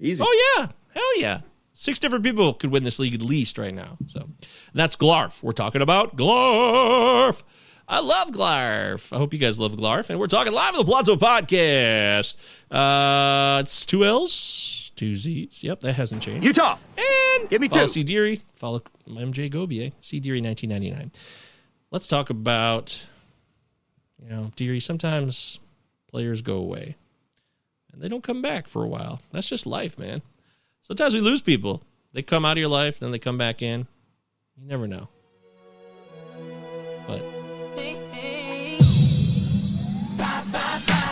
Easy. Oh yeah, hell yeah. Six different people could win this league at least right now. So that's Glarf. We're talking about Glarf. I love Glarf. I hope you guys love Glarf. And we're talking live on the Palazzo podcast. Uh, it's two L's, two Z's. Yep, that hasn't changed. Utah. And Give me follow two. C. Deary. Follow MJ Govier. C. Deary 1999. Let's talk about, you know, Deary. Sometimes players go away and they don't come back for a while. That's just life, man. Sometimes we lose people. They come out of your life, then they come back in. You never know. But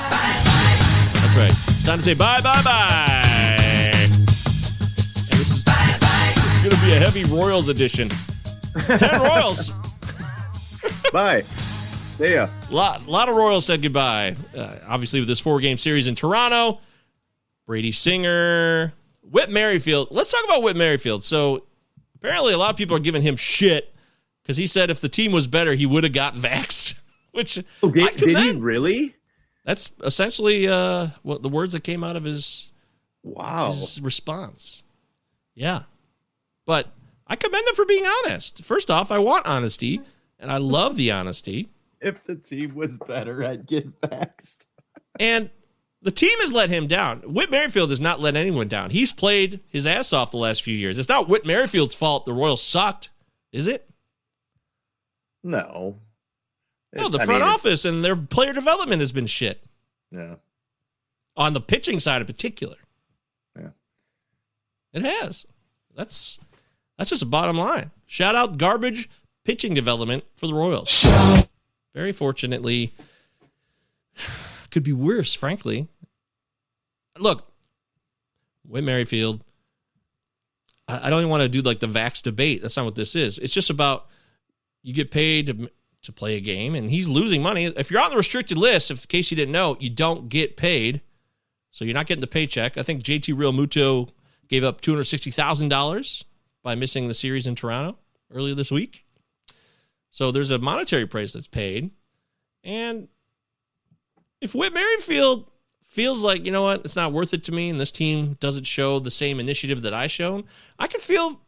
that's right. Time to say bye, bye, bye. And this is this is going to be a heavy Royals edition. Ten (laughs) Royals. Bye. See ya. lot, lot of Royals said goodbye. Uh, obviously, with this four game series in Toronto, Brady Singer, Whit Merrifield. Let's talk about Whit Merrifield. So, apparently, a lot of people are giving him shit because he said if the team was better, he would have got (laughs) vaxxed. Which Oh, did, I did he commend. really? That's essentially uh, what the words that came out of his Wow. his response. Yeah. But I commend him for being honest. First off, I want honesty, and I love the honesty. If the team was better, I'd get vaxxed. And The team has let him down. Whit Merrifield has not let anyone down. He's played his ass off the last few years. It's not Whit Merrifield's fault the Royals sucked, is it? No. No, the I front mean, office and their player development has been shit Yeah. on the pitching side in particular. Yeah. It has. That's that's just a bottom line. Shout out garbage pitching development for the Royals. Very fortunately, could be worse, frankly. Look, Whit Merrifield. I don't even want to do like the Vax debate. That's not what this is. It's just about you get paid to, to play a game, and he's losing money. If you're on the restricted list, if in case you didn't know, you don't get paid, so you're not getting the paycheck. I think JT Realmuto gave up two hundred sixty thousand dollars by missing the series in Toronto earlier this week. So there's a monetary price that's paid, and if Whit Merrifield feels like you know what, it's not worth it to me, and this team doesn't show the same initiative that I shown, I can feel.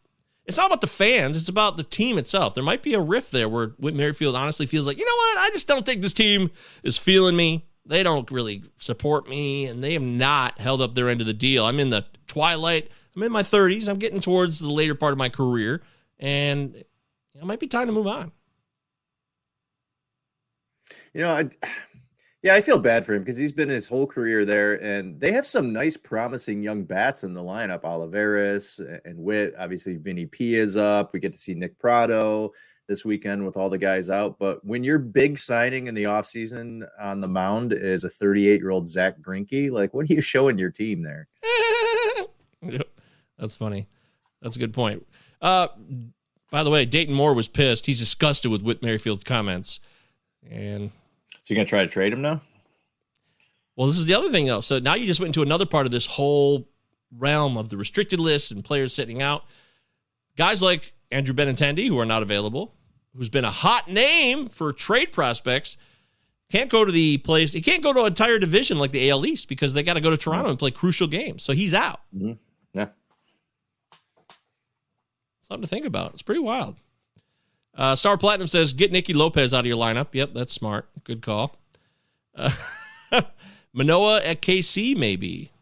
It's not about the fans; it's about the team itself. There might be a rift there where Whit Merrifield honestly feels like, you know what, I just don't think this team is feeling me. They don't really support me, and they have not held up their end of the deal. I'm in the twilight. I'm in my 30s. I'm getting towards the later part of my career, and it might be time to move on. You know, I, yeah, I feel bad for him because he's been his whole career there, and they have some nice, promising young bats in the lineup. Olivares and Witt. Obviously, Vinny P is up. We get to see Nick Pratto this weekend with all the guys out. But when your big signing in the offseason on the mound is a 38 year old Zack Greinke, like, what are you showing your team there? (laughs) Yep. That's funny. That's a good point. Uh, by the way, Dayton Moore was pissed. He's disgusted with Whit Merrifield's comments. And So you gonna try to trade him now? well, this is the other thing though. So now you just went into another part of this whole realm of the restricted list and players sitting out. Guys like Andrew Benintendi, who are not available, who's been a hot name for trade prospects, can't go to the place. He can't go to an entire division like the AL East because they got to go to mm-hmm. Toronto and play crucial games. So he's out. Mm-hmm. Yeah. Something to think about. It's pretty wild. Uh, Star Platinum says, get Nicky Lopez out of your lineup. Yep, that's smart. Good call. Uh, (laughs) Manoa at KC, maybe.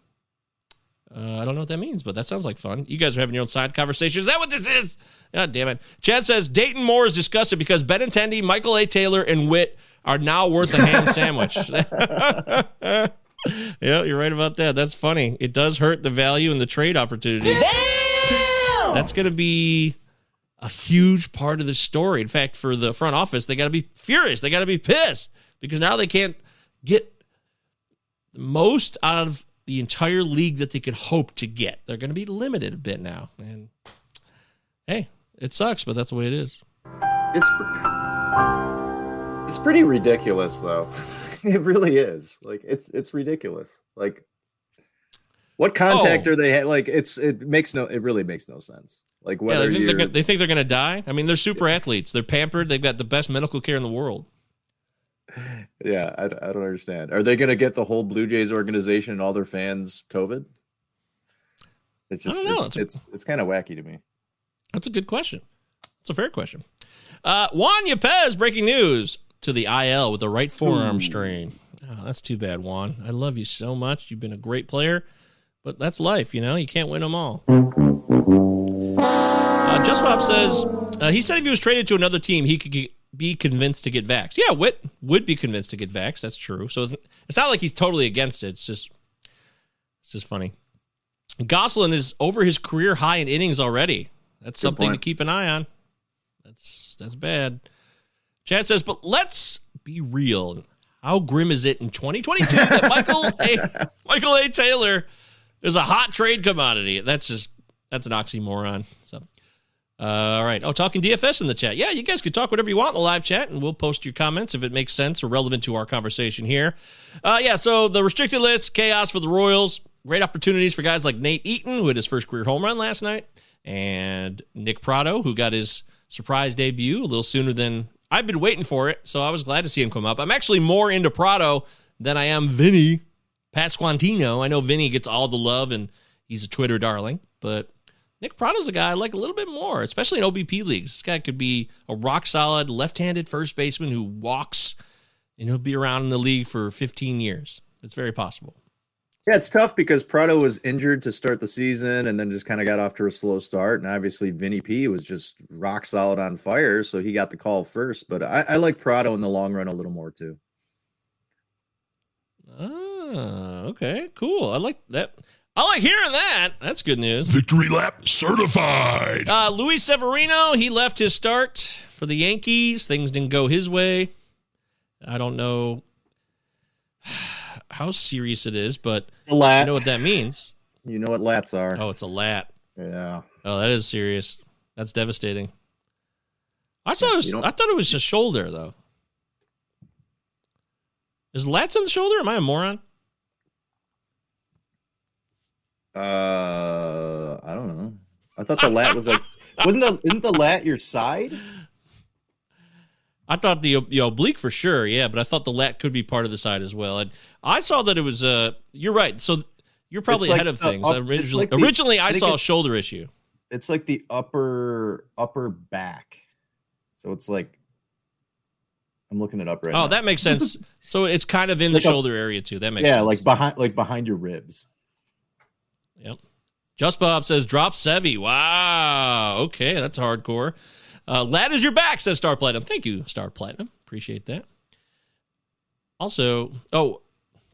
Uh, I don't know what that means, but that sounds like fun. You guys are having your own side conversation. Is that what this is? God damn it. Chad says, Dayton Moore is disgusted because Benintendi, Michael A. Taylor, and Witt are now worth a ham sandwich. (laughs) yeah, you're right about that. That's funny. It does hurt the value and the trade opportunities. That's going to be a huge part of the story. In fact, for the front office, they got to be furious. They got to be pissed because now they can't get most out of the entire league that they could hope to get. They're going to be limited a bit now. And hey, it sucks, but that's the way it is. It's it's pretty ridiculous though. (laughs) it really is. Like it's it's ridiculous. Like what contact Oh. are they like it's it makes no it really makes no sense. Like Yeah, whether they, think they're gonna, they think they're going to die. I mean, they're super athletes. They're pampered. They've got the best medical care in the world. (laughs) Yeah, I, I don't understand. Are they going to get the whole Blue Jays organization and all their fans COVID? It's just it's It's a- it's, it's kind of wacky to me. That's a good question. That's a fair question. Uh, Juan Yepez breaking news to the IL with a right forearm strain. Oh, that's too bad, Juan. I love you so much. You've been a great player, but that's life, you know. You can't win them all. Bob says uh, he said if he was traded to another team, he could get, be convinced to get vaxxed. Yeah, Witt would be convinced to get vaxxed. That's true. So it's, it's not like he's totally against it. It's just it's just funny. Gonsolin is over his career high in innings already. That's Good something point. to keep an eye on. That's that's bad. Chad says, but let's be real. How grim is it in 2022 that Michael (laughs) A. Michael A. Taylor is a hot trade commodity? That's just that's an oxymoron. So, uh, all right. Oh, talking DFS in the chat. Yeah, you guys can talk whatever you want in the live chat, and we'll post your comments if it makes sense or relevant to our conversation here. Uh, yeah. So the restricted list, chaos for the Royals. Great opportunities for guys like Nate Eaton, who had his first career home run last night, and Nick Pratto, who got his surprise debut a little sooner than I've been waiting for it. So I was glad to see him come up. I'm actually more into Pratto than I am Vinny Pasquantino. I know Vinny gets all the love and he's a Twitter darling, but Nick Pratto's a guy I like a little bit more, especially in OBP leagues. This guy could be a rock solid left-handed first baseman who walks and he'll be around in the league for 15 years. It's very possible. Yeah, it's tough because Pratto was injured to start the season and then just kind of got off to a slow start. And obviously, Vinny P was just rock solid on fire. So he got the call first. But I, I like Pratto in the long run a little more too. Ah, okay, cool. I like that. I like hearing that. That's good news. Victory lap certified. Uh, Luis Severino, he left his start for the Yankees. Things didn't go his way. I don't know (sighs) how serious it is, but a lat. you know what that means. You know what lats are. Oh, it's a lat. Yeah. Oh, that is serious. That's devastating. I thought it was, You I thought it was a shoulder though. Is lats on the shoulder? Am I a moron? Uh, I don't know. I thought the lat was like, (laughs) wasn't the isn't the lat your side? I thought the the oblique for sure, yeah, but I thought the lat could be part of the side as well. And I saw that it was. Uh, you're right. So you're probably like ahead of things. up- originally, like the- originally I I saw a shoulder issue. It's like the upper upper back. So it's like I'm looking it up right now. Oh, that makes sense. (laughs) so it's kind of in It's the like a- shoulder area too. That makes yeah, sense. like behind like behind your ribs. Yep. Just Bob says drop Sevy. Wow. Okay, that's hardcore. Uh, Lad is your back, says Star Platinum. Thank you, Star Platinum. Appreciate that. Also, oh,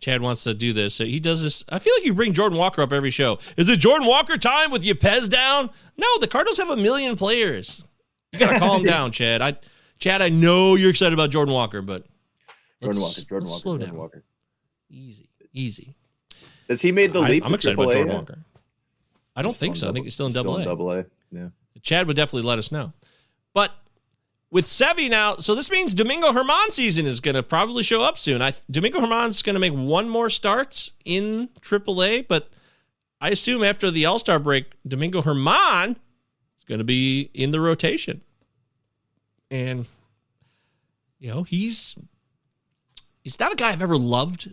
Chad wants to do this. So he does this. I feel like you bring Jordan Walker up every show. Is it Jordan Walker time with Yepez down? No, the Cardinals have a million players. You gotta calm (laughs) down, Chad. I, Chad, I know you're excited about Jordan Walker, but Jordan Walker, Jordan Walker, slow Jordan down. Walker. Easy, easy. Has he made the I, leap? I'm to excited about Jordan yet? Walker. I don't He's think so. still I think he's still in Still Double A. Double A. Yeah. Chad would definitely let us know. But with Sevy now, so this means Domingo Germán season is going to probably show up soon. I Domingo Germán's going to make one more start in AAA, but I assume after the All Star break, Domingo Germán is going to be in the rotation, and you know he's he's not a guy I've ever loved,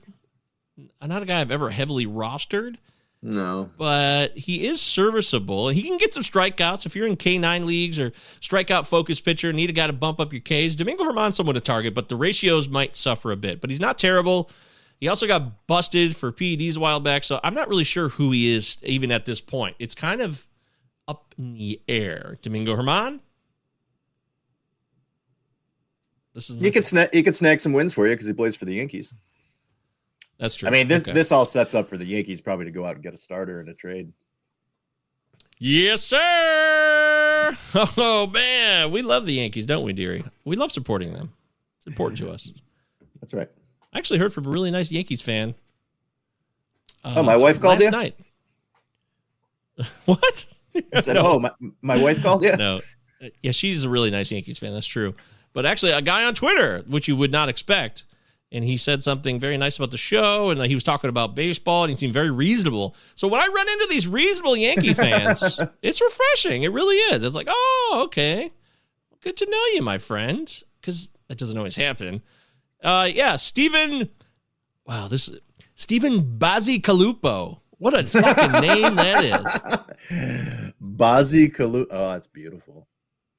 not a guy I've ever heavily rostered No. but he is serviceable he can get some strikeouts if you're in K9 leagues or strikeout focused pitcher, need a guy to bump up your Ks. Domingo Germán's someone to target, but the ratios might suffer a bit. But he's not terrible. He also got busted for PEDs a while back, so I'm not really sure who he is even at this point. It's kind of up in the air. Domingo Germán. This is He could snag he could snag some wins for you because he plays for the Yankees. That's true. I mean, this Okay. this all sets up for the Yankees probably to go out and get a starter in a trade. Yes, sir. (laughs) Oh man, we love the Yankees, don't we, Deary? We love supporting them. It's important to us. That's right. I actually heard from a really nice Yankees fan. uh, Oh, my wife called last you? night. (laughs) what? I said, No. "Oh, my, my (laughs) wife called you." no. Yeah, she's a really nice Yankees fan. That's true. But actually, a guy on Twitter, which you would not expect, and he said something very nice about the show, and he was talking about baseball, and he seemed very reasonable. So when I run into these reasonable Yankee (laughs) fans, it's refreshing. It really is. It's like, oh, okay, good to know you, my friend, because that doesn't always happen. Uh, yeah, Stephen. Wow, this Stephen Bazicalupo. What a fucking name that is. (laughs) Bazi Kalu. Oh, that's beautiful.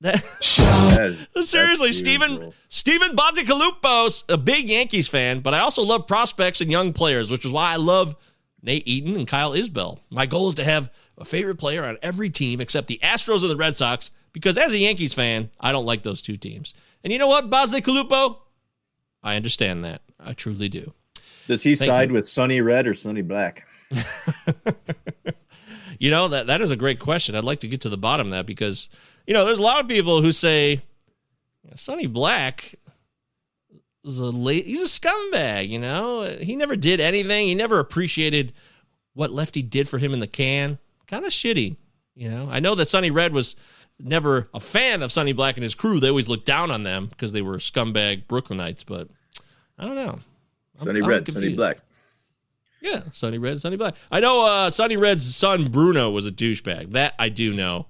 That, That is- (laughs) Seriously, that's Steven beautiful. Steven Bonzicalupo's a big Yankees fan, but I also love prospects and young players, which is why I love Nate Eaton and Kyle Isbell. My goal is to have a favorite player on every team except the Astros and the Red Sox, because as a Yankees fan, I don't like those two teams. And you know what, Bonzicalupo? I understand that. I truly do. Does he Thank side you. with Sonny Red or Sonny Black? (laughs) You know that that is a great question. I'd like to get to the bottom of that because you know there's a lot of people who say Sonny Black is a late, he's a scumbag. You know he never did anything. He never appreciated what Lefty did for him in the can. Kind of shitty. You know I know that Sonny Red was never a fan of Sonny Black and his crew. They always looked down on them because they were scumbag Brooklynites. But I don't know. I'm- Sonny I'm Red, Sonny confused. Black. Yeah, Sonny Red, Sonny Black. I know uh, Sonny Red's son Bruno was a douchebag. That I do know.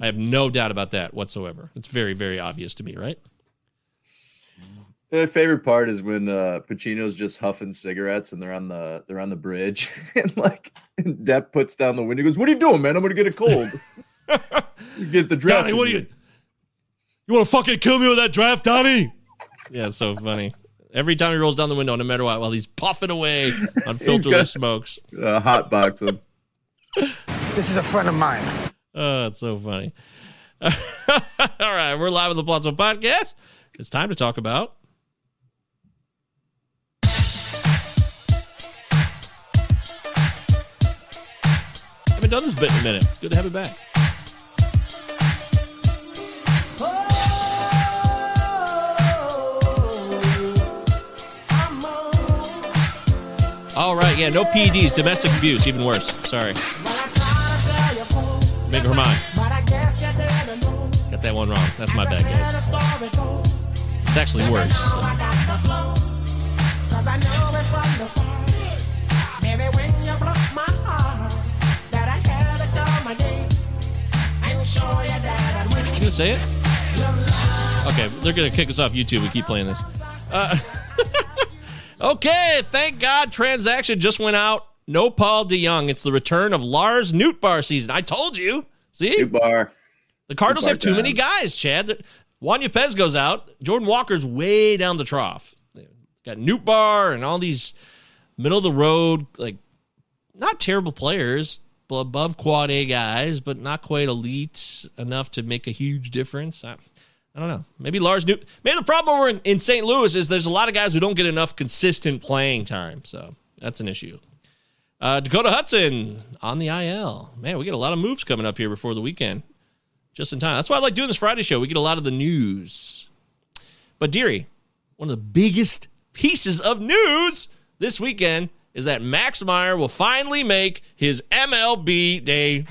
I have no doubt about that whatsoever. It's very, very obvious to me, right? My favorite part is when uh Pacino's just huffing cigarettes and they're on the they're on the bridge (laughs) and like and Depp puts down the window. He goes, "What are you doing, man? I'm gonna get a cold." you (laughs) get the draft. Donnie, what are you? You want to fucking kill me with that draft, Donnie? Yeah, it's so funny. Every time he rolls down the window, no matter what, while he's puffing away on (laughs) filterless smokes. Uh, hot box him. This is a friend of mine. Oh, it's so funny. (laughs) All right, we're live on the Palazzo Podcast. It's time to talk about. haven't done this bit in a minute. It's good to have it back. All right, yeah, no PEDs, domestic abuse, even worse. Sorry. Big Herman. Got that one wrong. That's my bad, guys. It's actually worse. You gonna say it? Okay, they're gonna kick us off YouTube. We keep playing this. Uh, (laughs) okay, thank God, transaction just went out. No Paul DeJong. It's the return of Lars Nootbaar season. I told you. See, bar. the Cardinals Nootbaar have too many guys. Chad, Juan Yepez goes out. Jordan Walker's way down the trough. Got Nootbaar and all these middle of the road, like not terrible players, above quad A guys, but not quite elite enough to make a huge difference. I, I don't know. Maybe Lars Newt. Maybe the problem over in, in St. Louis is there's a lot of guys who don't get enough consistent playing time. So that's an issue. Uh, Dakota Hudson on the IL. Man, we get a lot of moves coming up here before the weekend. Just in time. That's why I like doing this Friday show. We get a lot of the news. But Deary, one of the biggest pieces of news this weekend is that Max Meyer will finally make his MLB debut.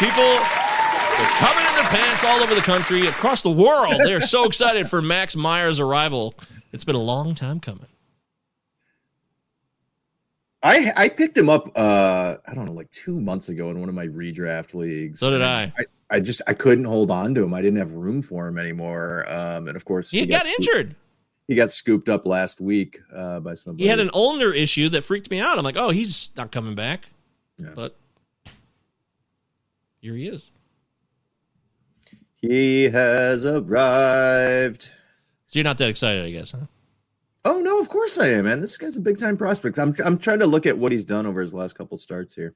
People are coming in their pants all over the country, across the world. They're so excited for Max Meyer's arrival. It's been a long time coming. I I picked him up uh I don't know like 2 months ago in one of my redraft leagues. So did I. I, I just I couldn't hold on to him. I didn't have room for him anymore. Um and of course He got scoop- injured. He got scooped up last week uh by somebody. He had an ulnar issue that freaked me out. I'm like, oh, he's not coming back. But here he is. He has arrived. So you're not that excited, I guess, huh? Oh no, of course I am, man. This guy's a big time prospect. I'm I'm trying to look at what he's done over his last couple starts here.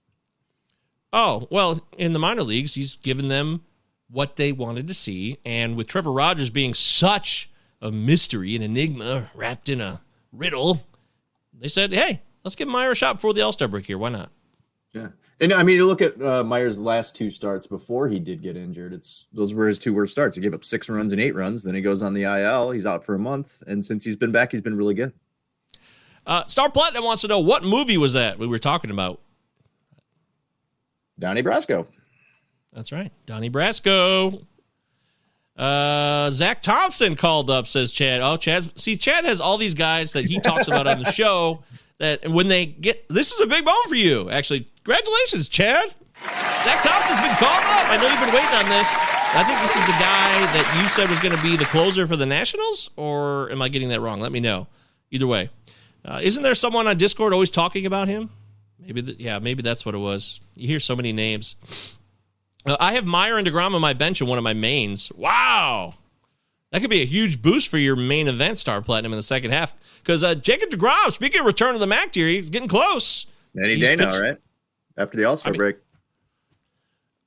Oh, well, in the minor leagues, he's given them what they wanted to see. And with Trevor Rogers being such a mystery, an enigma wrapped in a riddle, they said, hey, let's give Meyer a shot before the All Star break here. Why not? Yeah. And I mean, you look at uh, Meyer's last two starts before he did get injured. It's those were his two worst starts. He gave up six runs and eight runs. Then he goes on the IL. He's out for a month, and since he's been back, he's been really good. Uh, Star Platinum wants to know what movie was that we were talking about? Donnie Brasco. That's right. Donnie Brasco. Uh, Zach Thompson called up, says Chad. Oh, Chad. See, Chad has all these guys that he talks about on the (laughs) show that when they get this is a big moment for you. Actually, congratulations, Chad. Zach Thompson's been called up. I know you've been waiting on this. I think this is the guy that you said was going to be the closer for the Nationals, or am I getting that wrong? Let me know. Either way, uh, isn't there someone on Discord always talking about him? Maybe, th- yeah, maybe that's what it was. You hear so many names. Uh, I have Meyer and DeGrom on my bench in one of my mains. Wow. That could be a huge boost for your main event, Star Platinum, in the second half. Because uh, Jacob DeGrom, speaking of return of the Mac here, he's getting close. Any He's day now, right? After the All Star break.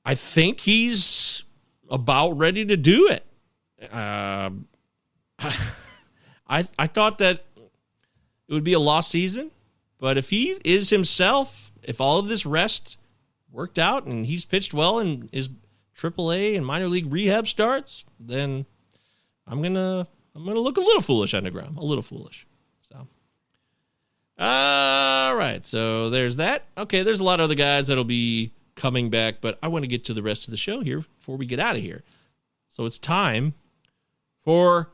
I think he's about ready to do it. Um, (laughs) I I thought that it would be a lost season, but if he is himself, if all of this rest worked out and he's pitched well in his AAA and minor league rehab starts, then I'm gonna I'm gonna look a little foolish on the ground, a little foolish. So, all right, so there's that. Okay, there's a lot of other guys that'll be coming back, but I want to get to the rest of the show here before we get out of here. So it's time for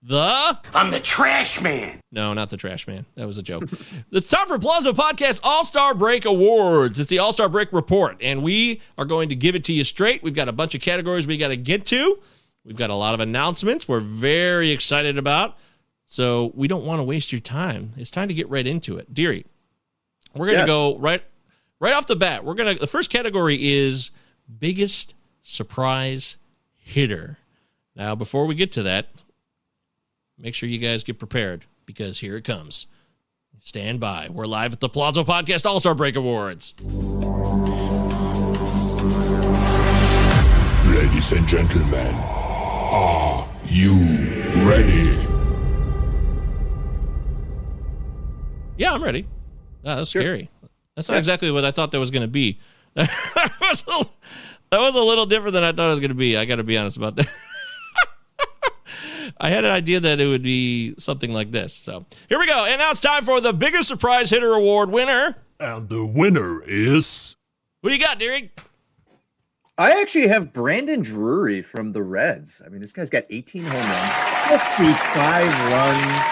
the I'm the trash man. no, not the trash man. That was a joke. (laughs) it's time for Palazzo Podcast All Star Break Awards. It's the All Star Break Report, and we are going to give it to you straight. We've got a bunch of categories we got to get to. We've got a lot of announcements we're very excited about. So we don't want to waste your time. It's time to get right into it. Deary, we're going to Yes. go right right off the bat. We're going to the first category is biggest surprise hitter. Now, before we get to that, make sure you guys get prepared because here it comes. Stand by. We're live at the Palazzo Podcast All Star Break Awards. Ladies and gentlemen, are you ready? Yeah, I'm ready. Ah, that was scary. That's not Yeah. exactly what I thought that was going to be. (laughs) that, was a, that was a little different than I thought it was going to be. I got to be honest about that. (laughs) I had an idea that it would be something like this. So here we go. And now it's time for the biggest surprise hitter award winner. And the winner is. What do you got, Derek? I actually have Brandon Drury from the Reds. I mean, this guy's got 18 home runs, 55 runs.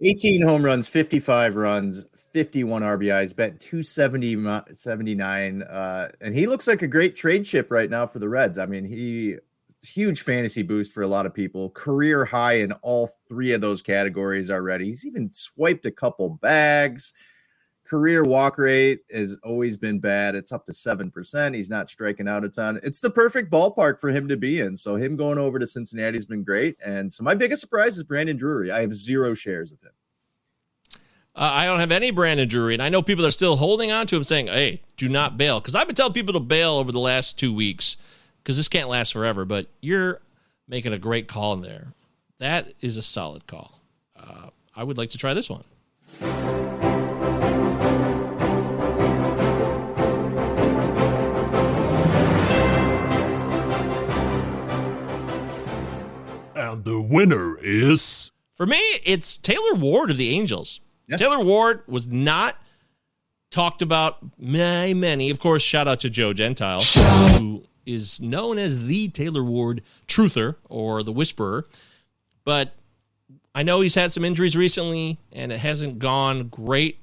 18 home runs, 55 runs, 51 RBIs, bet 270 mo- 79. Uh, and he looks like a great trade chip right now for the Reds. I mean, he huge fantasy boost for a lot of people. Career high in all three of those categories already. He's even swiped a couple bags. Career walk rate has always been bad. It's up to 7%. He's not striking out a ton. It's the perfect ballpark for him to be in. So, him going over to Cincinnati has been great. And so, my biggest surprise is Brandon Drury. I have zero shares of him. Uh, I don't have any Brandon Drury, and I know people are still holding on to him saying, hey, do not bail. Because I've been telling people to bail over the last two weeks because this can't last forever, but you're making a great call in there. That is a solid call. Uh, I would like to try this one. The winner is. For me, it's Taylor Ward of the Angels. Taylor Ward was not talked about by many. Of course, shout out to Joe Gentile, who is known as the Taylor Ward truther or the whisperer. But I know he's had some injuries recently, and it hasn't gone great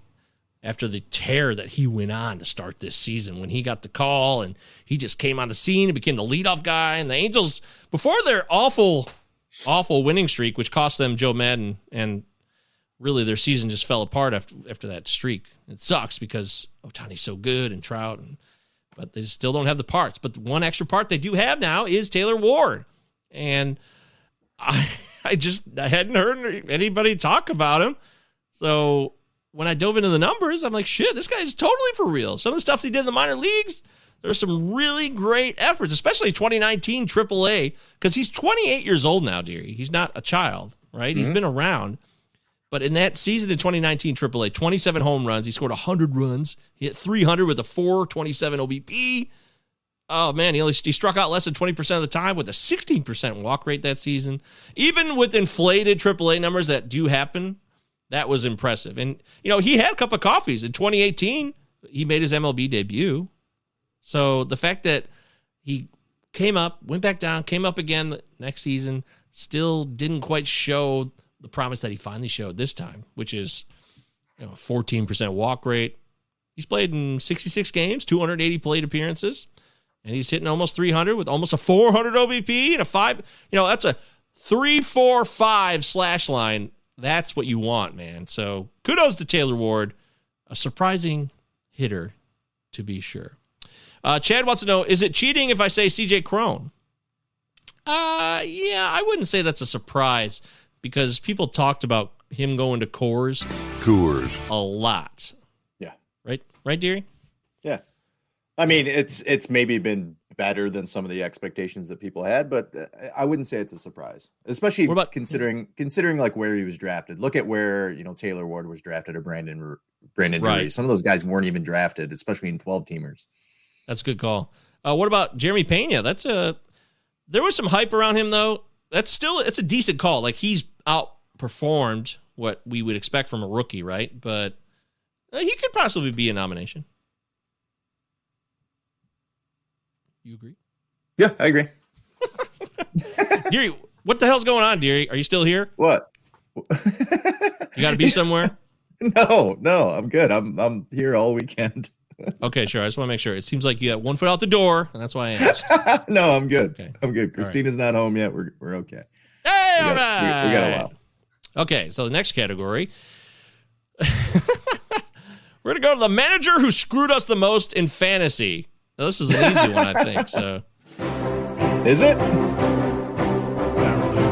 after the tear that he went on to start this season when he got the call and he just came on the scene and became the leadoff guy. And the Angels, before their awful, awful winning streak, which cost them Joe Maddon and really their season just fell apart after after that streak. It sucks because Ohtani's so good and Trout, and, but they still don't have the parts. But the one extra part they do have now is Taylor Ward, and I (laughs) I just I hadn't heard anybody talk about him. So when I dove into the numbers, I'm like, shit, this guy's totally for real. Some of the stuff he did in the minor leagues, there's some really great efforts, especially 2019 AAA, because he's 28 years old now, Deary. He's not a child, right? He's Mhm. been around. But in that season in 2019 AAA, 27 home runs. He scored 100 runs. He hit 300 with a 427 OBP. Oh, man. He, only, he struck out less than 20% of the time with a 16% walk rate that season. Even with inflated AAA numbers that do happen, that was impressive. And, you know, he had a cup of coffees. In 2018, he made his MLB debut. So the fact that he came up, went back down, came up again next season, still didn't quite show the promise that he finally showed this time, which is you know, 14% walk rate. He's played in 66 games, 280 plate appearances, and he's hitting almost 300 with almost a 400 OBP and a five. You know, that's a three, four, five slash line. That's what you want, man. So kudos to Taylor Ward, a surprising hitter to be sure. Uh, Chad wants to know: Is it cheating if I say CJ Cron? Uh, yeah, I wouldn't say that's a surprise because people talked about him going to Coors, Coors, a lot. Yeah. Right, right, Deary. Yeah. I mean, it's it's maybe been better than some of the expectations that people had, but uh, I wouldn't say it's a surprise, especially about- considering considering like where he was drafted. Look at where you know Taylor Ward was drafted or Brandon Ru- Brandon Drury. Right. Some of those guys weren't even drafted, especially in twelve teamers. That's a good call. Uh, what about Jeremy Pena? That's a there was some hype around him though. That's still it's a decent call. Like he's outperformed what we would expect from a rookie, right? But uh, he could possibly be a nomination. You agree? Yeah, I agree. (laughs) Deary, what the hell's going on, Deary? Are you still here? What? You got to be somewhere. (laughs) No, no, I'm good. I'm I'm here all weekend. Okay, sure. I just want to make sure. It seems like you got one foot out the door, and that's why I asked. (laughs) no, I'm good. Okay. I'm good. All right. Christina's not home yet. We're we're okay. Hey, We all got- right. we got a while. Okay, so the next category. (laughs) We're going to go to the manager who screwed us the most in fantasy. Now, this is an easy one, I think. So, Is it? The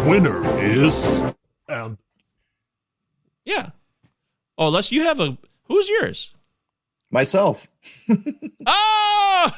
winner is. And Yeah. Oh, unless you have a who's yours? Myself. Oh, (laughs)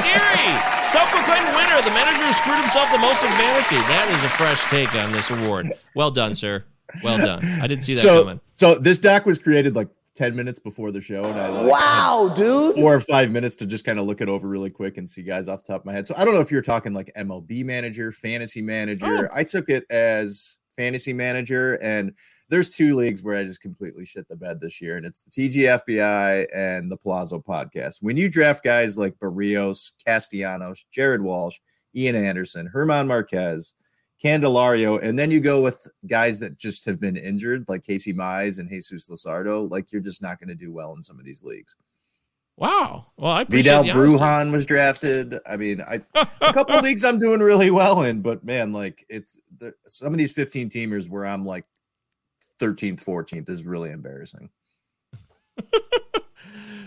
Deary, self-proclaimed winner. The manager who screwed himself the most in fantasy. That is a fresh take on this award. Well done, sir. Well done. I didn't see that so, coming. so this doc was created like 10 minutes before the show. And I like, Wow, dude. four or five minutes to just kind of look it over really quick and see guys off the top of my head. So I don't know if you're talking like MLB manager, fantasy manager. Oh. I took it as fantasy manager, and there's two leagues where I just completely shit the bed this year, and it's the TGFBI and the Palazzo podcast. When you draft guys like Berrios, Castellanos, Jared Walsh, Ian Anderson, German Marquez, Candelario, and then you go with guys that just have been injured, like Casey Mize and Jesus Luzardo, like you're just not going to do well in some of these leagues. Wow. Well, I appreciate Vidal Brujan was drafted. I mean, I a couple of (laughs) leagues I'm doing really well in, but man, like it's the, some of these 15 teamers where I'm like 13th, 14th is really embarrassing. (laughs)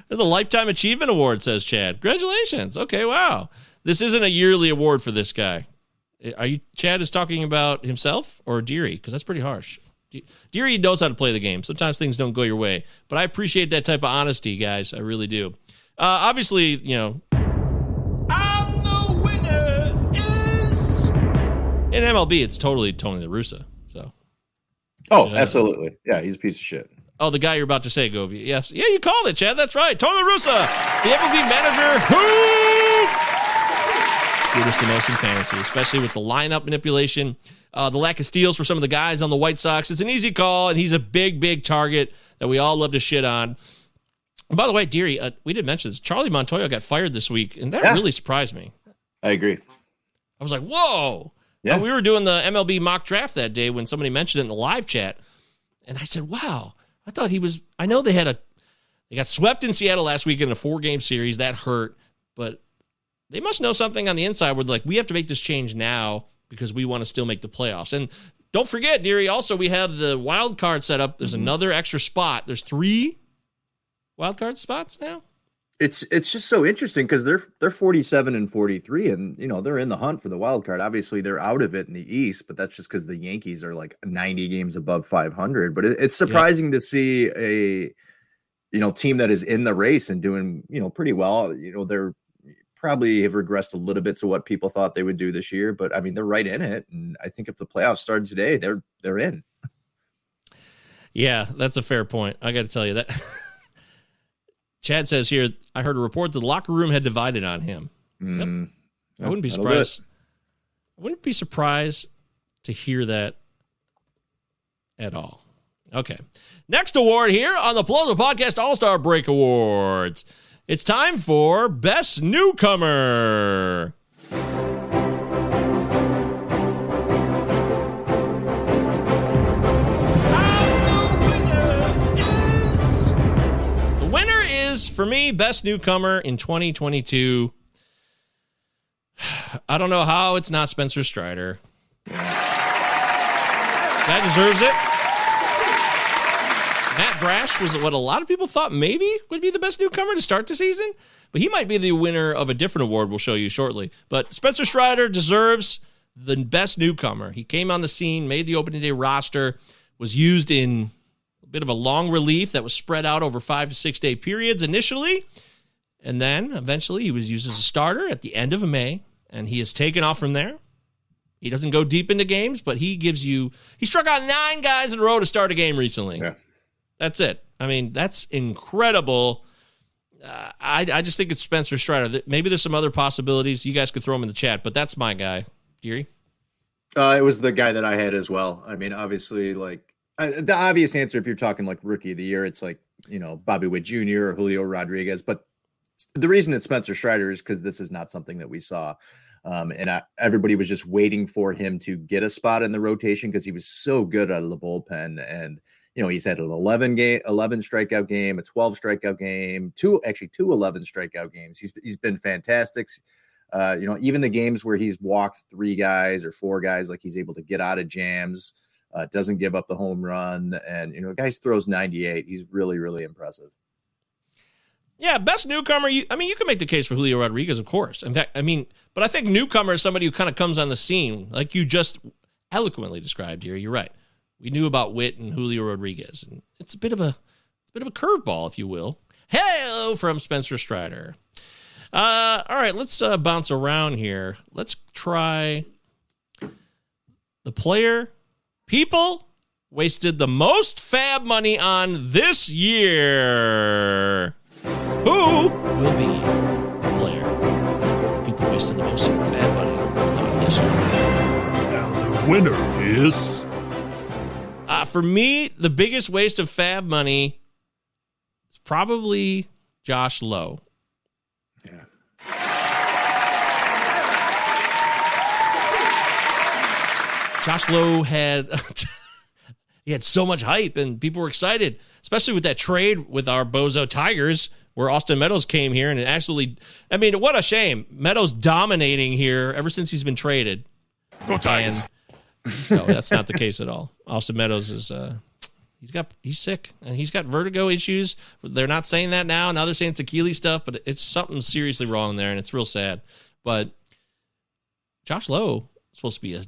The Lifetime Achievement Award says Chad. Congratulations. Okay, wow. This isn't a yearly award for this guy. Are you Chad is talking about himself or Deary? Because that's pretty harsh. De- Deary knows how to play the game. Sometimes things don't go your way, but I appreciate that type of honesty, guys. I really do. Uh, obviously, you know, in MLB, it's totally Tony La Russa. Oh, absolutely. Yeah, he's a piece of shit. oh, the guy you're about to say, Govier. Yes, yeah, you called it, Chad. That's right, Tony Russa, the MLB manager who did us the most in fantasy, especially with the lineup manipulation, uh, the lack of steals for some of the guys on the White Sox. It's an easy call, and he's a big, big target that we all love to shit on. And by the way, Deary, uh, we didn't mention this. Charlie Montoyo got fired this week, and that Yeah. really surprised me. I agree. I was like, whoa. Yeah. Uh, we were doing the MLB mock draft that day when somebody mentioned it in the live chat. And I said, wow, I thought he was. I know they had a. They got swept in Seattle last week in a four game series. That hurt. But they must know something on the inside where they're like, we have to make this change now because we want to still make the playoffs. And don't forget, Deary, also, we have the wild card set up. There's another extra spot. There's three wild card spots now. It's it's just so interesting because they're they're 47 and 43, and you know they're in the hunt for the wild card. Obviously, they're out of it in the East, but that's just because the Yankees are like 90 games above 500. But it, it's surprising to see a you know team that is in the race and doing you know pretty well. You know they're probably have regressed a little bit to what people thought they would do this year, but I mean they're right in it. And I think if the playoffs started today, they're they're in. Yeah, that's a fair point. I got to tell you that. (laughs) Chad says here, I heard a report that the locker room had divided on him. Mm, I wouldn't be that'll do it. surprised. I wouldn't be surprised to hear that at all. Okay. Next award here on the Palazzo Podcast All Star Break Awards. It's time for Best Newcomer. Is, for me, Best Newcomer in 2022. (sighs) I don't know how it's not Spencer Strider. That deserves it. Matt Brash was what a lot of people thought maybe would be the best newcomer to start the season, but he might be the winner of a different award we'll show you shortly. But Spencer Strider deserves the best newcomer. He came on the scene, made the opening day roster, was used in bit of a long relief that was spread out over five to six day periods initially. And then eventually he was used as a starter at the end of May, and he has taken off from there. He doesn't go deep into games, but he gives you, he struck out nine guys in a row to start a game recently. Yeah. That's it. I mean, that's incredible. Uh, I, I just think it's Spencer Strider. Maybe there's some other possibilities. You guys could throw them in the chat, but that's my guy. Deary? Uh, it was the guy that I had as well. I mean, obviously, like uh, the obvious answer, if you're talking like rookie of the year, it's like you know Bobby Witt Jr. or Julio Rodriguez. But the reason it's Spencer Strider is because this is not something that we saw, um, and I, everybody was just waiting for him to get a spot in the rotation because he was so good out of the bullpen. And you know, he's had an 11 game, 11 strikeout game, a 12 strikeout game, two actually two 11 strikeout games. He's he's been fantastic. Uh, you know, even the games where he's walked three guys or four guys, like he's able to get out of jams, uh, doesn't give up the home run, and you know, guys throws 98. He's really, really impressive. Yeah, best newcomer. You, I mean, you can make the case for Julio Rodriguez, of course. In fact, I mean, but I think newcomer is somebody who kind of comes on the scene, like you just eloquently described here. You're right. We knew about Witt and Julio Rodriguez, and it's a bit of a, it's a bit of a curveball, if you will. Hello from Spencer Strider. Uh, all right, let's uh, bounce around here. Let's try the player people wasted the most FAAB money on this year. Who will be the player people wasted the most FAAB money on this year? And the winner is. Uh, for me, the biggest waste of FAAB money is probably Josh Lowe. Yeah. Josh Lowe had (laughs) he had so much hype and people were excited, especially with that trade with our Bozo Tigers, where Austin Meadows came here and it absolutely I mean, what a shame. Meadows dominating here ever since he's been traded. Go Tigers. No, that's not the case at all. Austin Meadows is uh he's got he's sick and he's got vertigo issues. They're not saying that now. Now they're saying Achilles stuff, but it's something seriously wrong there and it's real sad. But Josh Lowe is supposed to be a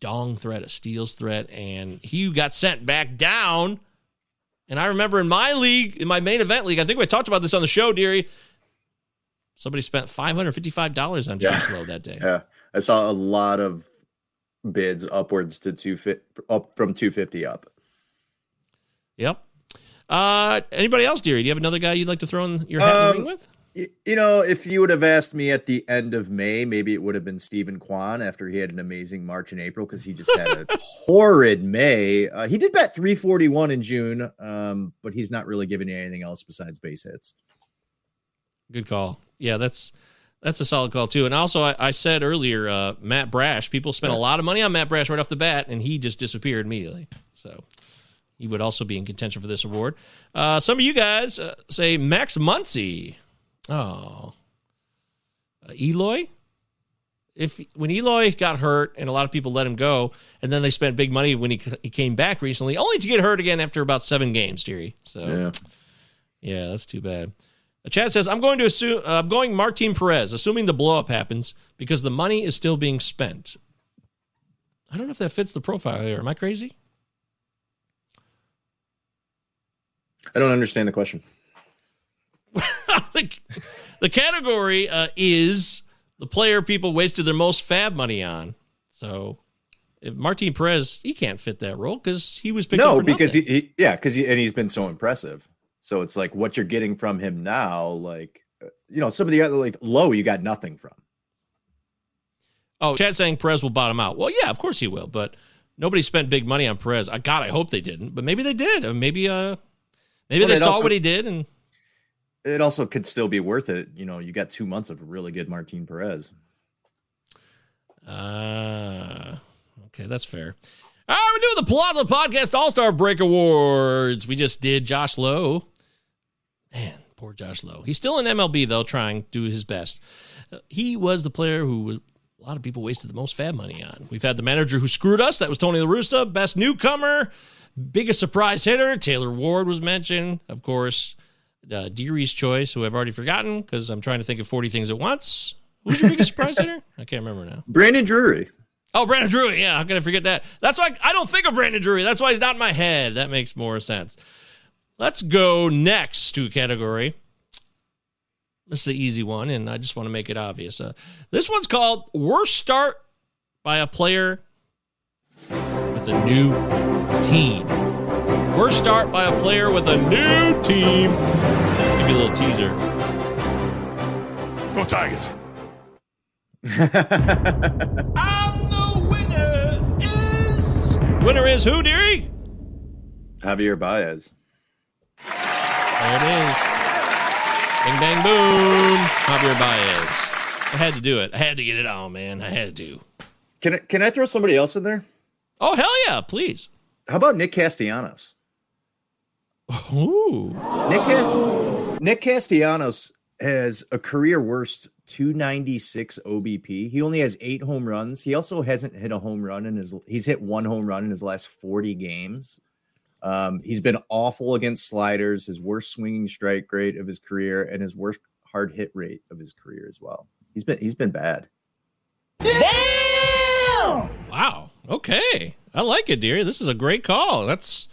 dong threat, a steals threat, and he got sent back down. And I remember in my league, in my main event league, I think we talked about this on the show, Deary. Somebody spent five hundred fifty-five dollars on Josh Lowe that day. Yeah, I saw a lot of bids upwards to two fit up from two fifty up. Yep. Uh, anybody else, Deary? Do you have another guy you'd like to throw in your hat in the Um, ring with? You know, if you would have asked me at the end of May, maybe it would have been Steven Kwan after he had an amazing March and April because he just had a (laughs) horrid May. Uh, he did bat 341 in June, um, but he's not really giving you anything else besides base hits. Good call. Yeah, that's that's a solid call too. And also, I, I said earlier, uh, Matt Brash. People spent a lot of money on Matt Brash right off the bat, and he just disappeared immediately. So he would also be in contention for this award. Uh, some of you guys uh, say Max Muncy. Oh, uh, Eloy. If when Eloy got hurt and a lot of people let him go, and then they spent big money when he he came back recently, only to get hurt again after about seven games, Jerry. So Yeah. yeah, that's too bad. Uh, Chad says, I'm going to assume, uh, I'm going Martin Perez, assuming the blow up happens because the money is still being spent. I don't know if that fits the profile here. Am I crazy? I don't understand the question. (laughs) the, the category uh, is the player people wasted their most FAAB money on. So if Martin Perez, he can't fit that role because he was picked up No, because he, he yeah, because he and he's been so impressive. So it's like what you're getting from him now, like uh, you know, some of the other like low, you got nothing from. Oh, Chad saying Perez will bottom out. Well, yeah, of course he will, but nobody spent big money on Perez. I God, I hope they didn't, but maybe they did. Uh, Maybe uh maybe Well, they saw also- what he did and It also could still be worth it. You know, you got two months of really good Martin Perez. Uh, okay, that's fair. All right, we're doing the Palazzo Podcast All Star Break Awards. We just did Josh Lowe. Man, poor Josh Lowe. He's still in MLB, though, trying to do his best. Uh, He was the player who was, a lot of people wasted the most FAAB money on. We've had the manager who screwed us. That was Tony La Russa. Best newcomer, biggest surprise hitter. Taylor Ward was mentioned, of course. Uh, Deary's choice, who I've already forgotten because I'm trying to think of 40 things at once. Who's your biggest surprise hitter? (laughs) I can't remember now. Brandon Drury. Oh, Brandon Drury. Yeah, how can I forget that? That's why I don't think of Brandon Drury. That's why he's not in my head. That makes more sense. Let's go next to category. This is the easy one, and I just want to make it obvious. Uh, this one's called Worst Start by a Player with a New Team. Worst start by a player with a new team. Give you a little teaser. Go Tigers. (laughs) I'm the winner is Winner is who, Deary? Javier Baez. There it is. Bing, bang, boom. Javier Baez. I had to do it. I had to get it on, man. I had to. Can I, can I throw somebody else in there? Oh, hell yeah, please. How about Nick Castellanos? Ooh. Nick, Cas- Nick Castellanos has a career worst 296 OBP. He only has eight home runs. He also hasn't hit a home run in his. He's hit one home run in his last 40 games. Um, he's been awful against sliders. His worst swinging strike rate of his career, and his worst hard hit rate of his career as well. He's been he's been bad. Wow. Okay, I like it, dear. This is a great call. That's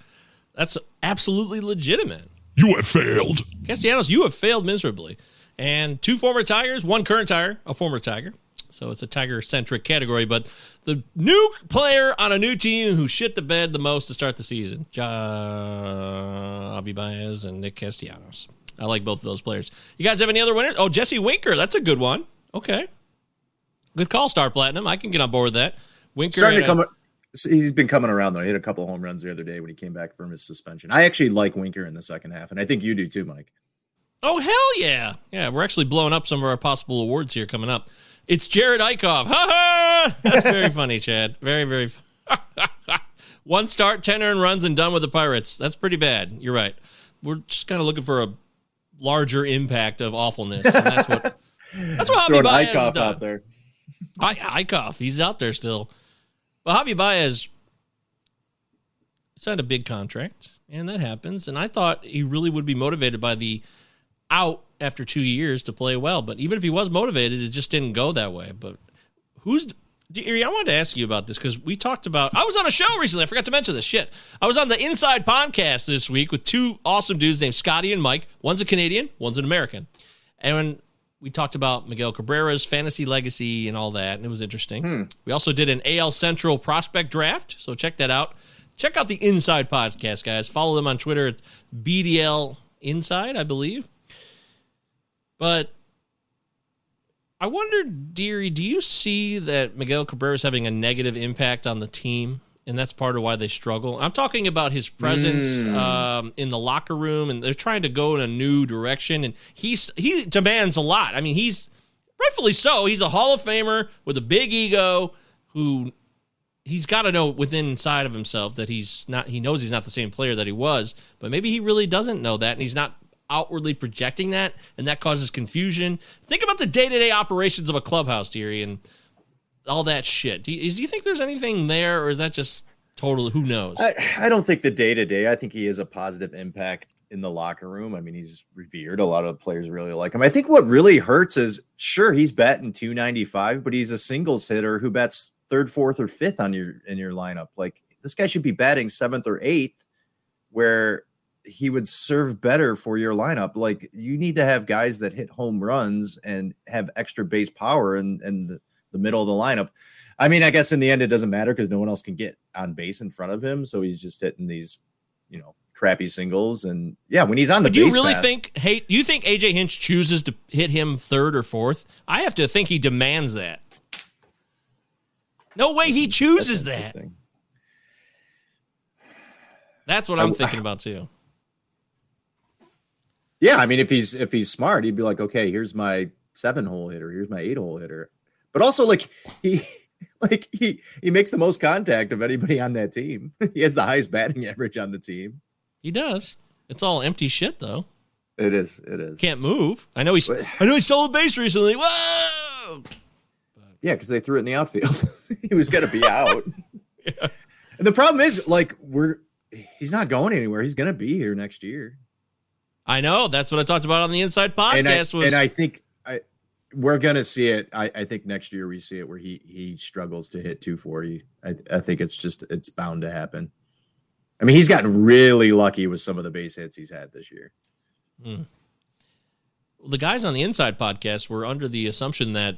that's absolutely legitimate. You have failed. Castellanos, you have failed miserably. And two former Tigers, one current Tiger, a former Tiger. So it's a Tiger centric category. But the new player on a new team who shit the bed the most to start the season, Javi Baez and Nick Castellanos. I like both of those players. You guys have any other winners? Oh, Jesse Winker. That's a good one. Okay. Good call, Star Platinum. I can get on board with that. Winker. Starting to had a- come. He's been coming around though. He hit a couple home runs the other day when he came back from his suspension. I actually like Winker in the second half, and I think you do too, Mike. Oh hell yeah! Yeah, we're actually blowing up some of our possible awards here coming up. It's Jerad Eickhoff. Ha ha! That's very (laughs) funny, Chad. Very very. (laughs) One start, ten earned runs, and done with the Pirates. That's pretty bad. You're right. We're just kind of looking for a larger impact of awfulness. And that's what. That's what (laughs) Javi Throwing Baez Eickhoff done. out there. I, Eickhoff, he's out there still. But Javi Baez signed a big contract, and that happens. And I thought he really would be motivated by the out after two years to play well. But even if he was motivated, it just didn't go that way. But who's I wanted to ask you about this because we talked about. I was on a show recently. I forgot to mention this. Shit, I was on the Inside Podcast this week with two awesome dudes named Scotty and Mike. One's a Canadian, one's an American, and when we talked about Miguel Cabrera's fantasy legacy and all that, and it was interesting. Hmm. We also did an AL Central prospect draft, so check that out. Check out the Inside Podcast, guys. Follow them on Twitter. It's BDL Inside, I believe. But I wonder, Deary, do you see that Miguel Cabrera is having a negative impact on the team? And that's part of why they struggle. I'm talking about his presence Mm. um, in the locker room, and they're trying to go in a new direction. And he's he demands a lot. I mean, he's rightfully so. He's a Hall of Famer with a big ego who he's got to know within inside of himself that he's not he knows he's not the same player that he was but maybe he really doesn't know that and he's not outwardly projecting that and that causes confusion think about the day-to-day operations of a clubhouse Deary and all that shit do you, is- do you think there's anything there or is that just total who knows I, I don't think the day to day. I think he has a positive impact in the locker room. I mean, he's revered. A lot of players really like him. I think what really hurts is sure he's batting 295, but he's a singles hitter who bats third, fourth, or fifth on your in your lineup. Like this guy should be batting seventh or eighth, where he would serve better for your lineup. Like you need to have guys that hit home runs and have extra base power and and the, the middle of the lineup. I mean, I guess in the end it doesn't matter because no one else can get on base in front of him. So he's just hitting these, you know, crappy singles. And yeah, when he's on the do you really path- think hey you think aj hinch chooses to hit him third or fourth i have to think he demands that no way he chooses that that's what I i'm w- thinking about too Yeah, I mean, if he's if he's smart, he'd be like, okay, here's my seven hole hitter, here's my eight hole hitter. But also, like he (laughs) like he he makes the most contact of anybody on that team. (laughs) he has the highest batting average on the team. He does. It's all empty shit though. It is. It is. Can't move. I know he's. I know he stole a base recently. Whoa! Yeah, because they threw it in the outfield. (laughs) he was gonna be out. And the problem is, like, we're he's not going anywhere. He's gonna be here next year. I know. That's what I talked about on the Inside and I, Podcast. was and I think we're gonna see it. I, I think next year we see it where he he struggles to hit 240. I, I think it's just it's bound to happen. I mean, he's gotten really lucky with some of the base hits he's had this year. Hmm. the guys on the Inside Podcast were under the assumption that,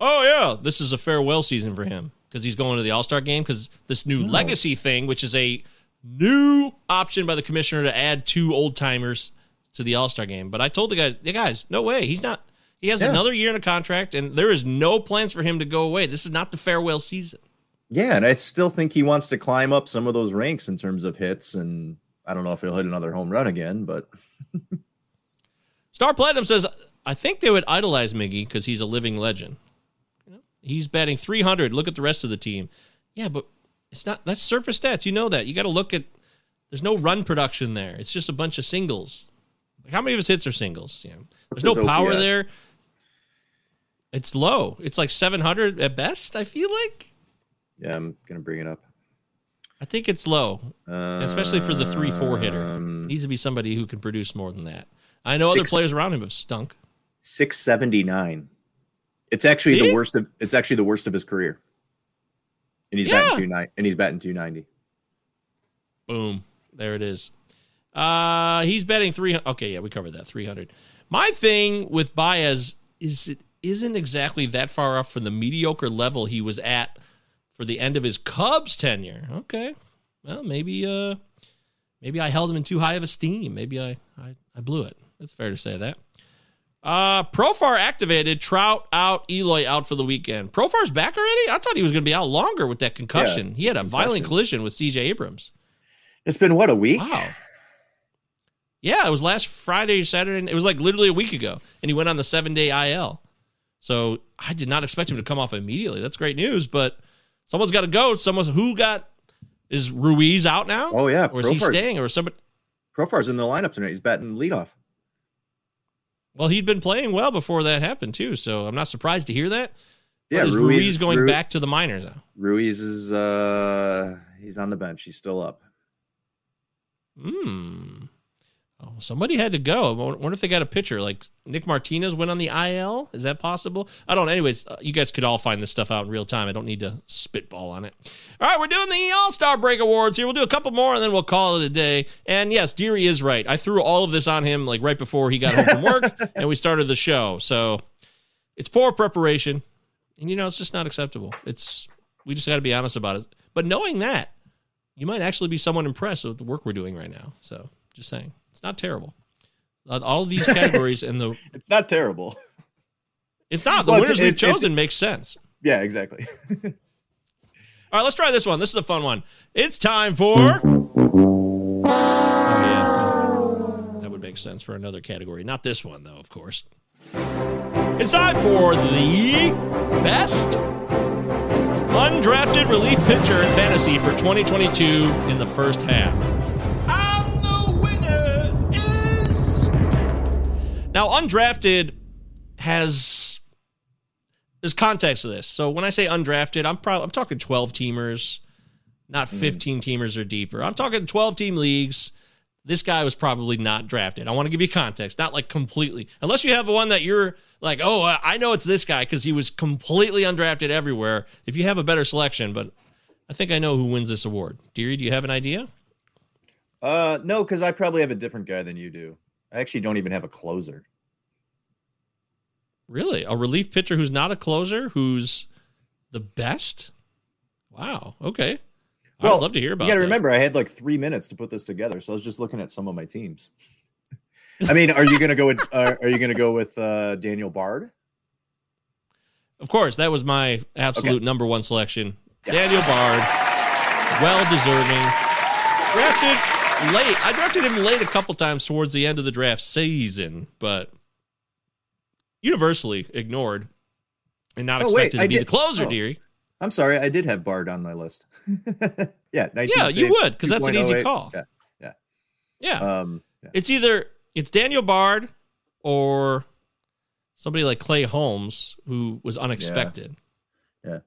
oh yeah, this is a farewell season for him because he's going to the All Star game because this new No. legacy thing, which is a new option by the commissioner to add two old timers to the All Star game. But I told the guys, the guys, no way, he's not. He has Yeah. another year in a contract, and there is no plans for him to go away. This is not the farewell season. Yeah, and I still think he wants to climb up some of those ranks in terms of hits. And I don't know if he'll hit another home run again, but (laughs) Star Platinum says, I think they would idolize Miggy because he's a living legend. You know, He's batting 300. Look at the rest of the team. Yeah, but it's not, that's surface stats. You know that. You got to look at, there's no run production there. It's just a bunch of singles. Like how many of his hits are singles? Yeah. There's no power there. It's low. It's like 700 at best, I feel like. yeah, I'm gonna bring it up. I think it's low, especially for the 3 4 hitter. Um, Needs to be somebody who can produce more than that. I know other players around him have stunk. 679. It's actually See? the worst of it's actually the worst of his career. and he's Yeah. batting two nine, and he's batting two ninety. Boom. There it is. Uh he's betting 300. Okay, yeah, we covered that. 300. My thing with Baez is it isn't exactly that far off from the mediocre level he was at for the end of his Cubs tenure. Okay. Well, maybe uh maybe I held him in too high of esteem. Maybe I I, I blew it. It's fair to say that. Uh Profar activated, Trout out, Eloy out for the weekend. Profar's back already? I thought he was going to be out longer with that concussion. he had a violent collision with CJ Abrams. It's been what a week. Wow. Yeah, it was last Friday, Saturday. It was like literally a week ago, and he went on the seven day IL. So I did not expect him to come off immediately. That's great news, but someone's got to go. Someone who got is Ruiz out now? Oh yeah, or is he staying? Or somebody? Profar's in the lineup tonight. He's batting leadoff. Well, he'd been playing well before that happened too, so I'm not surprised to hear that. Yeah, is Ruiz- Ruiz, going Ru- back to the minors now? Ruiz is uh he's on the bench. He's still up. Hmm. Oh, somebody had to go. I wonder if they got a pitcher. Like Nick Martinez went on the IL. Is that possible? I don't. Anyways, uh, you guys could all find this stuff out in real time. I don't need to spitball on it. All right, we're doing the All Star Break Awards here. We'll do a couple more and then we'll call it a day. And yes, Deary is right. I threw all of this on him like right before he got home from work (laughs) and we started the show. So it's poor preparation. And you know, it's just not acceptable. It's we just got to be honest about it. But knowing that, you might actually be somewhat impressed with the work we're doing right now. So just saying, it's not terrible. Uh, All of these (laughs) categories and the It's not terrible. it's not the Well, it's- winners we've it's- it's- chosen makes sense. Yeah, exactly. (laughs) All right, let's try this one. This is a fun one. It's time for. Oh, yeah. That would make sense for another category. Not this one, though, of course. It's time for the best undrafted relief pitcher in fantasy for 2022 in the first half. Now, undrafted has there's context to this. So when I say undrafted, I'm probably I'm talking 12 teamers, not 15 teamers or deeper. I'm talking 12 team leagues. This guy was probably not drafted. I want to give you context, not like completely. Unless you have one that you're like, oh, I- I know it's this guy because he was completely undrafted everywhere. If you have a better selection, but I think I know who wins this award. Deary, do you have an idea? Uh no, because I probably have a different guy than you do. I actually don't even have a closer. Really? A relief pitcher who's not a closer, who's the best? Wow. Okay. Well, I'd love to hear about You got to remember, I had like three minutes to put this together, so I was just looking at some of my teams. (laughs) I mean, are you gonna go with? (laughs) Uh, are you gonna go with uh, Daniel Bard? Of course, that was my absolute number one selection. Daniel Bard, well deserving. Drafted late. I drafted him late a couple times towards the end of the draft season, but universally ignored and not Oh, wait, expected I to be did- the closer, oh. Deary. I'm sorry, I did have Bard on my list. (laughs) yeah, 19 Yeah, you would because that's an easy call. Yeah, yeah. Yeah. Um, yeah. It's either it's Daniel Bard or somebody like Clay Holmes who was unexpected. Yeah.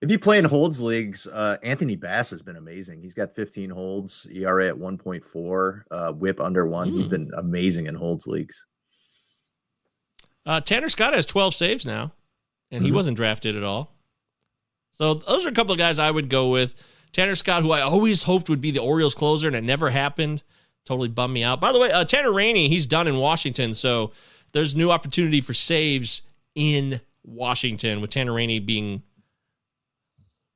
If you play in holds leagues, uh, Anthony Bass has been amazing. He's got 15 holds, ERA at 1.4, uh, whip under one. He's been amazing in holds leagues. Uh, Tanner Scott has 12 saves now, and he Mhm. wasn't drafted at all. So those are a couple of guys I would go with. Tanner Scott, who I always hoped would be the Orioles closer, and it never happened. Totally bummed me out. By the way, uh, Tanner Rainey, he's done in Washington, so there's new opportunity for saves in Washington with Tanner Rainey being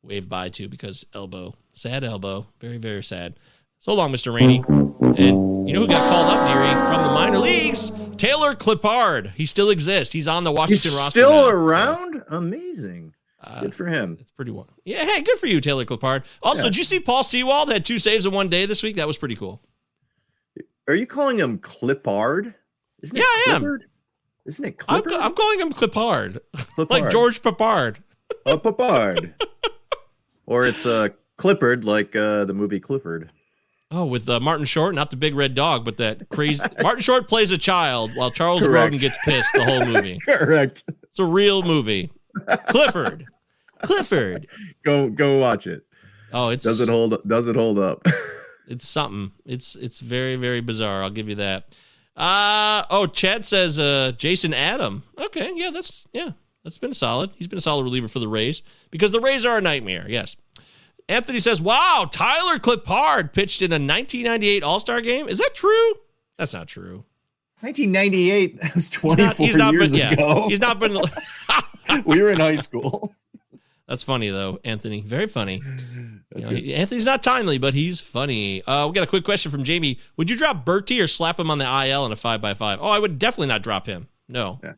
waved by too because elbow, sad elbow, very very sad. So long, Mr. Rainey. And you know who got called up, Deary, from the minor leagues? Taylor Clippard. He still exists. He's on the Washington He's roster. still now. around? Amazing. Uh, Good for him. It's pretty one. Yeah, hey, good for you, Taylor Clippard. Also, Yeah. did you see Paul Sewald had two saves in one day this week? That was pretty cool. Are you calling him Clippard? Isn't Yeah, it I am. Isn't it I'm, I'm calling him Clippard, (laughs) like George Peppard. Oh, Clippard. (laughs) or it's uh, Clippard, like uh, the movie Clifford. Oh, with uh, Martin Short, not the big red dog, but that crazy. (laughs) Martin Short plays a child while Charles Correct. Grodin gets pissed the whole movie. (laughs) Correct. It's a real movie. Clifford. Clifford. Go go watch it. Oh, it's Does it hold up does it hold up? (laughs) It's something. It's it's very very bizarre. I'll give you that. Uh oh, Chad says uh Jason Adam. Okay, yeah, that's yeah. That's been solid. He's been a solid reliever for the Rays because the Rays are a nightmare. Yes. Anthony says, "Wow, Tyler Clippard pitched in a 1998 All Star game. Is that true? That's not true. 1998. That was He's 24 not, he's not years been, yeah, ago. he's not been. (laughs) we were in high school. That's funny though, Anthony. Very funny. You know, Anthony's not timely, but he's funny. Uh, we got a quick question from Jamie. Would you drop Berti or slap him on the IL in a five by five? Oh, I would definitely not drop him. No. Yeah.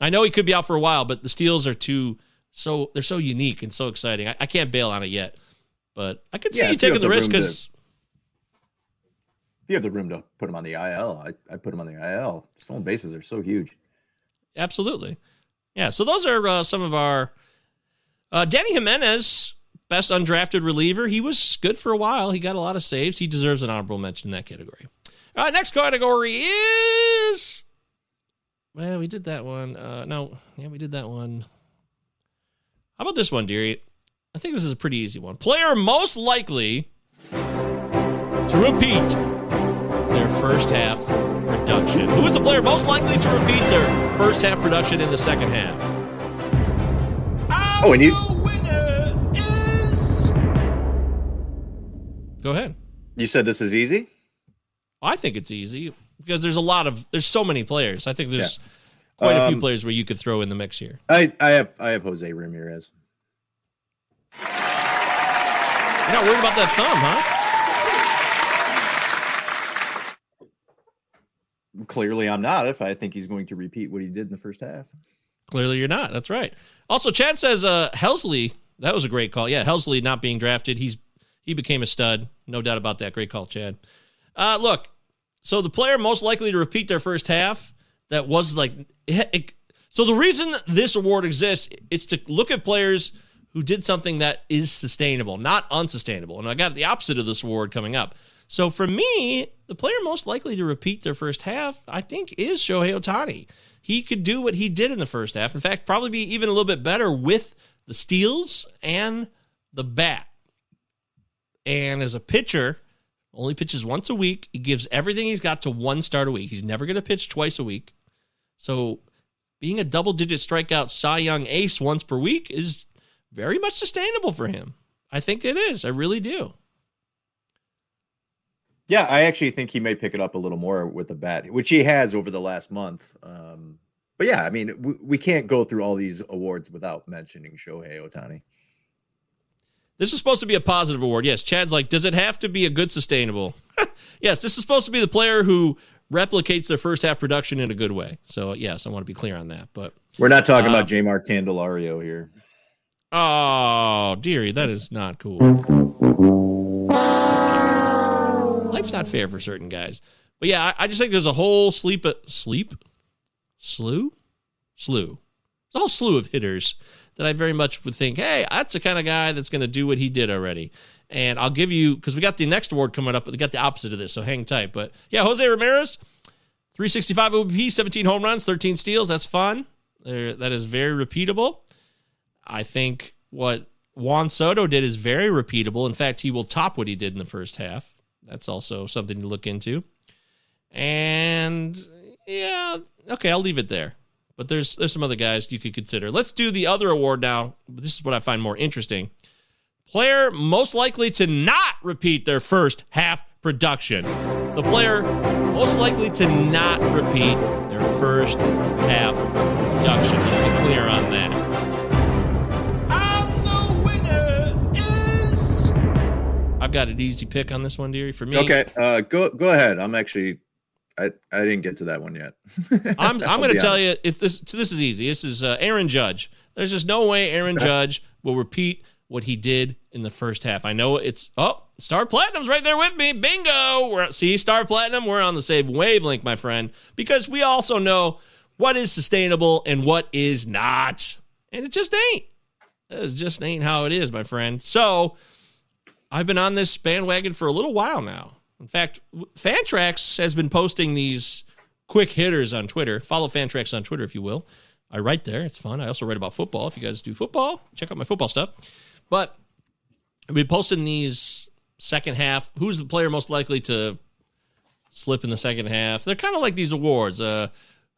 I know he could be out for a while, but the steals are too so they're so unique and so exciting. I, I can't bail on it yet, but I could see Yeah, you if you taking the the risk because If you have the room to put him on the IL, I, I'd put him on the IL. Stolen bases are so huge. Absolutely. Yeah. So those are uh, some of our. Uh, Dany Jimenez, best undrafted reliever. He was good for a while. He got a lot of saves. He deserves an honorable mention in that category. All right. Next category is. Well, we did that one. Uh, no. Yeah, we did that one. How about this one, Deary? I think this is a pretty easy one. Player most likely to repeat their first half production. Who is the player most likely to repeat their first half production in the second half? Oh, and you Go ahead. you said this is easy? I think it's easy because there's a lot of there's so many players. I think there's quite a few Um, players where you could throw in the mix here. I, I have I have Jose Ramirez. You're not worried about that thumb, huh? Clearly, I'm not. If I think he's going to repeat what he did in the first half. Clearly, you're not. That's right. Also, Chad says uh, Helsley. That was a great call. Yeah, Helsley not being drafted. He's he became a stud. No doubt about that. Great call, Chad. Uh, look, so the player most likely to repeat their first half that was like. It, it- so the reason this award exists is to look at players who did something that is sustainable, not unsustainable. And I got the opposite of this award coming up. So for me, the player most likely to repeat their first half, I think, is Shohei Ohtani. He could do what he did in the first half. In fact, probably be even a little bit better with the steals and the bat. And as a pitcher, only pitches once a week. He gives everything he's got to one start a week. He's never going to pitch twice a week. So being a double digit strikeout Cy Young ace once per week is very much sustainable for him. I think it is. I really do. Yeah, I actually think he may pick it up a little more with the bat, which he has over the last month. Um, but yeah, I mean, we, we can't go through all these awards without mentioning Shohei Ohtani. This is supposed to be a positive award. Yes, Chad's like, does it have to be a good sustainable? (laughs) yes, this is supposed to be the player who replicates their first half production in a good way. So yes, I want to be clear on that. But We're not talking Uh, about Jeimer Candelario here. Oh, Deary, that is not cool. Life's not fair for certain guys. But yeah, I, I just think there's a whole sleep sleep slew slew. A whole slew of hitters that I very much would think, hey, that's the kind of guy that's going to do what he did already. And I'll give you because we got the next award coming up, but we got the opposite of this, so hang tight. But yeah, Jose Ramirez, 365 OBP, 17 home runs, 13 steals. That's fun. There, that is very repeatable. I think what Juan Soto did is very repeatable. In fact, he will top what he did in the first half. That's also something to look into. And yeah, okay, I'll leave it there. But there's there's some other guys you could consider. Let's do the other award now. This is what I find more interesting. Player most likely to not repeat their first half production. The player most likely to not repeat their first half production. Let's be clear on that. I've got an easy pick on this one, Deary. For me, Okay, uh, go go ahead. I'm actually, I I didn't get to that one yet. (laughs) I'm I'm going to tell honest. you if this so this is easy. This is uh, Aaron Judge. There's just no way Aaron Judge will repeat what he did in the first half. I know it's oh Star Platinum's right there with me. Bingo. We're see Star Platinum. We're on the same wavelength, my friend, because we also know what is sustainable and what is not, and it just ain't. It just ain't how it is, my friend. So I've been on this bandwagon for a little while now. In fact, Fantrax has been posting these quick hitters on Twitter. Follow Fantrax on Twitter if you will. I write there. It's fun. I also write about football. If you guys do football, check out my football stuff. But I've been posting these second half. Who's the player most likely to slip in the second half? They're kind of like these awards. Uh,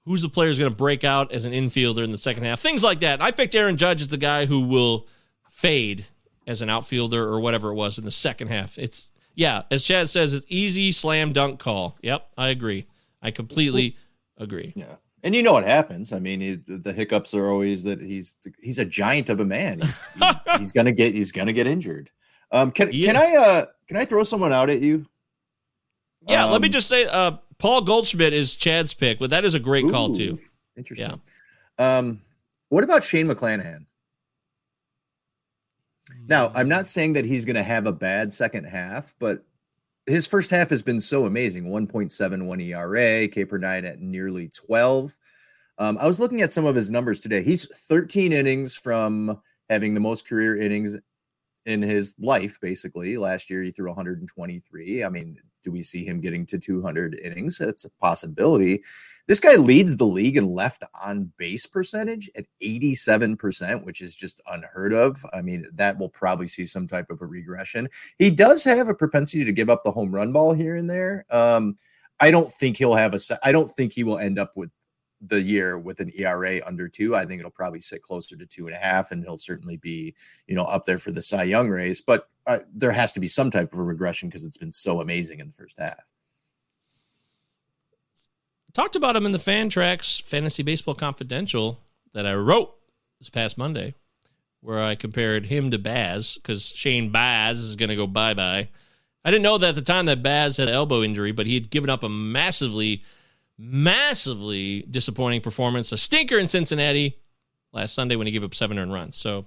who's the player who's going to break out as an infielder in the second half, things like that. I picked Aaron Judge as the guy who will fade as an outfielder or whatever it was in the second half. It's yeah, as Chad says, it's easy slam dunk call. Yep, I agree. I completely agree. Yeah. And you know what happens. I mean, he, the hiccups are always that he's he's a giant of a man. He's, (laughs) he, he's gonna get he's gonna get injured. Um, can Yeah. can I uh can I throw someone out at you? Yeah, let me Um, just say, uh, Paul Goldschmidt is Chad's pick, but that is a great call too. Interesting. Yeah. Um, what about Shane McClanahan? Now, I'm not saying that he's going to have a bad second half, but his first half has been so amazing 1.71 ERA, K per nine at nearly 12. Um, I was looking at some of his numbers today. He's 13 innings from having the most career innings in his life, basically. Last year, he threw 123. I mean, do we see him getting to 200 innings? That's a possibility. This guy leads the league in left on base percentage at 87%, which is just unheard of. I mean, that will probably see some type of a regression. He does have a propensity to give up the home run ball here and there. Um, I don't think he'll have a I don't think he will end up with the year with an ERA under two. I think it'll probably sit closer to two and a half, and he'll certainly be, you know, up there for the Cy Young race. But uh, there has to be some type of a regression because it's been so amazing in the first half. Talked about him in the Fantrax Fantasy Baseball Confidential that I wrote this past Monday, where I compared him to Baz because Shane Baz is going to go bye bye. I didn't know that at the time that Baz had an elbow injury, but he had given up a massively, massively disappointing performance, a stinker in Cincinnati last Sunday when he gave up seven earned runs. So,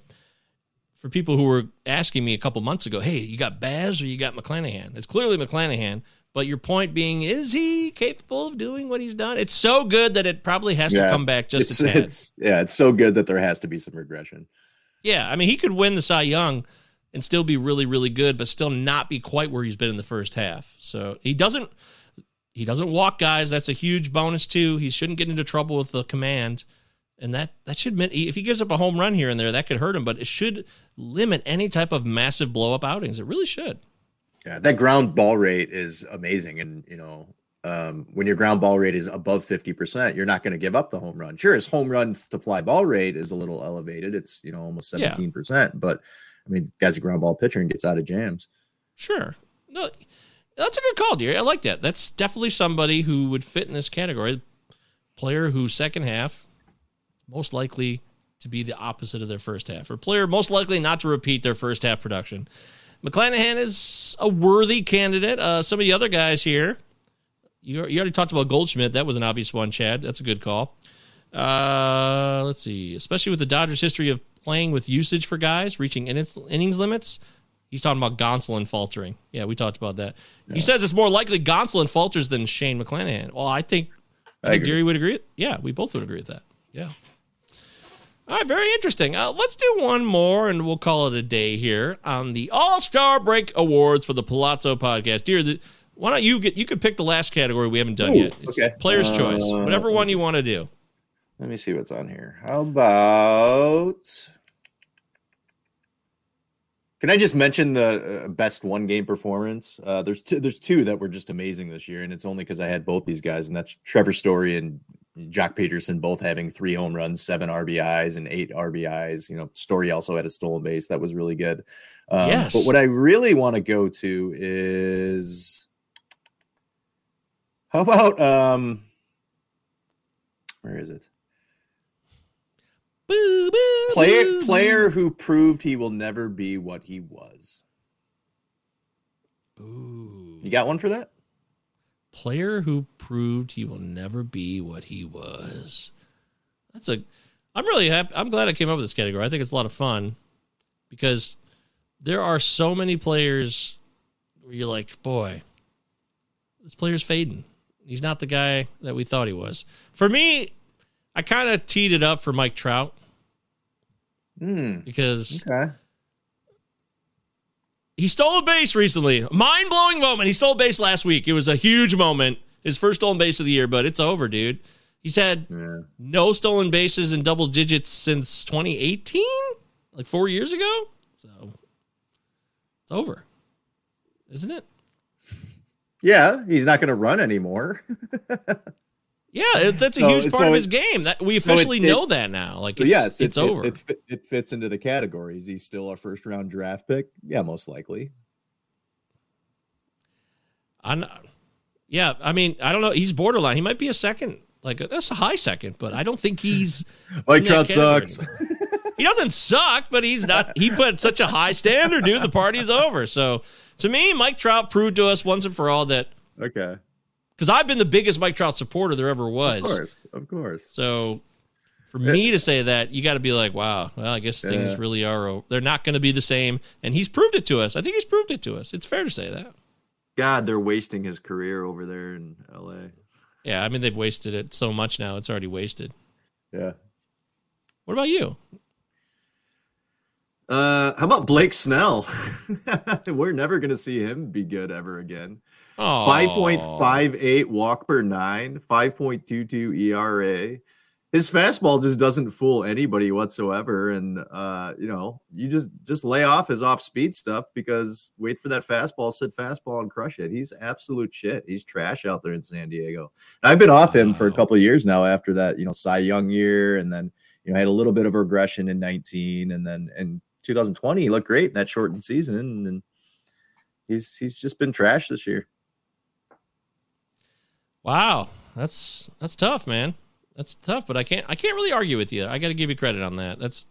for people who were asking me a couple months ago, hey, you got Baz or you got McClanahan? It's clearly McClanahan. But your point being, is he capable of doing what he's done? It's so good that it probably has to come back just it's, a tad. it's yeah, it's so good that there has to be some regression. Yeah, I mean, he could win the Cy Young and still be really, really good, but still not be quite where he's been in the first half. So he doesn't he doesn't walk guys. That's a huge bonus too. He shouldn't get into trouble with the command, and that that should mean if he gives up a home run here and there, that could hurt him. But it should limit any type of massive blow up outings. It really should. Yeah, that ground ball rate is amazing. And, you know, um, when your ground ball rate is above 50%, you're not going to give up the home run. Sure, his home run to fly ball rate is a little elevated. It's, you know, almost 17%. But, I mean, guy's a ground ball pitcher and gets out of jams. Sure. No, that's a good call, dear. I like that. That's definitely somebody who would fit in this category. Player who second half most likely to be the opposite of their first half, or player most likely not to repeat their first half production. McClanahan is a worthy candidate. Uh, some of the other guys here, you, you already talked about Goldschmidt. That was an obvious one, Chad. That's a good call. Uh, let's see. Especially with the Dodgers' history of playing with usage for guys, reaching innings, innings limits. He's talking about Gonsolin faltering. Yeah, we talked about that. He says it's more likely Gonsolin falters than Shane McClanahan. Well, I think, I think. Deary would agree. Yeah, we both would agree with that. Yeah. All right, very interesting. Uh, let's do one more, and we'll call it a day here on the All Star Break Awards for the Palazzo Podcast. Dear, the, why don't you get? You could pick the last category we haven't done Ooh, yet. It's okay. Player's choice, Uh, whatever one you want to do. Let me see what's on here. How about. Can I just mention the uh, best one game performance? Uh, there's two, there's two that were just amazing this year, and it's only because I had both these guys, and that's Trevor Story and Joc Pederson both having three home runs, seven RBIs, and eight RBIs. You know, Story also had a stolen base that was really good. Um, Yes. But what I really want to go to is how about um, where is it? Boo, boo, player boo, player who proved he will never be what he was. Ooh. You got one for that? Player who proved he will never be what he was. That's a. I'm really happy. I'm glad I came up with this category. I think it's a lot of fun because there are so many players where you're like, boy, this player's fading. He's not the guy that we thought he was. For me, I kind of teed it up for Mike Trout Hmm. because Okay. he stole a base recently. Mind blowing moment. He stole a base last week. It was a huge moment. His first stolen base of the year, but it's over, dude. He's had Yeah. no stolen bases in double digits since 2018, like four years ago. So it's over, isn't it? (laughs) Yeah, he's not going to run anymore. (laughs) Yeah, that's a So- huge part so of his it- game. That we so it- officially it- know that now. Like it's, yes, it's it, it- over. It, fit- it fits into the category. Is he still a first round draft pick? Yeah, most likely. I'm, yeah, I mean, I don't know. He's borderline. He might be a second, like that's a high second, but I don't think he's. (laughs) Mike Trout sucks. (laughs) he doesn't suck, but he's not. He put such a high standard, dude. The party's over. So to me, Mike Trout proved to us once and for all that Okay. Because I've been the biggest Mike Trout supporter there ever was. Of course. Of course. So for me to say that, you got to be like, wow, well, I guess things Yeah. really are. They're not going to be the same, and he's proved it to us. I think he's proved it to us. It's fair to say that. God, they're wasting his career over there in LA. Yeah, I mean they've wasted it so much now; it's already wasted. Yeah. What about you? Uh, how about Blake Snell? (laughs) We're never gonna see him be good ever again. Oh, Five point five eight walk per nine, five point two two ERA. His fastball just doesn't fool anybody whatsoever, and uh, you know, you just just lay off his off speed stuff because wait for that fastball, sit fastball, and crush it. He's absolute shit. He's trash out there in San Diego. And I've been off him for a couple of years now after that, you know, Cy Young year, and then you know had a little bit of regression in 19, and then in 2020 he looked great in that shortened season, and he's he's just been trash this year. Wow, that's that's tough, man. That's tough, but I can't I can't really argue with you. I got to give you credit on that. That's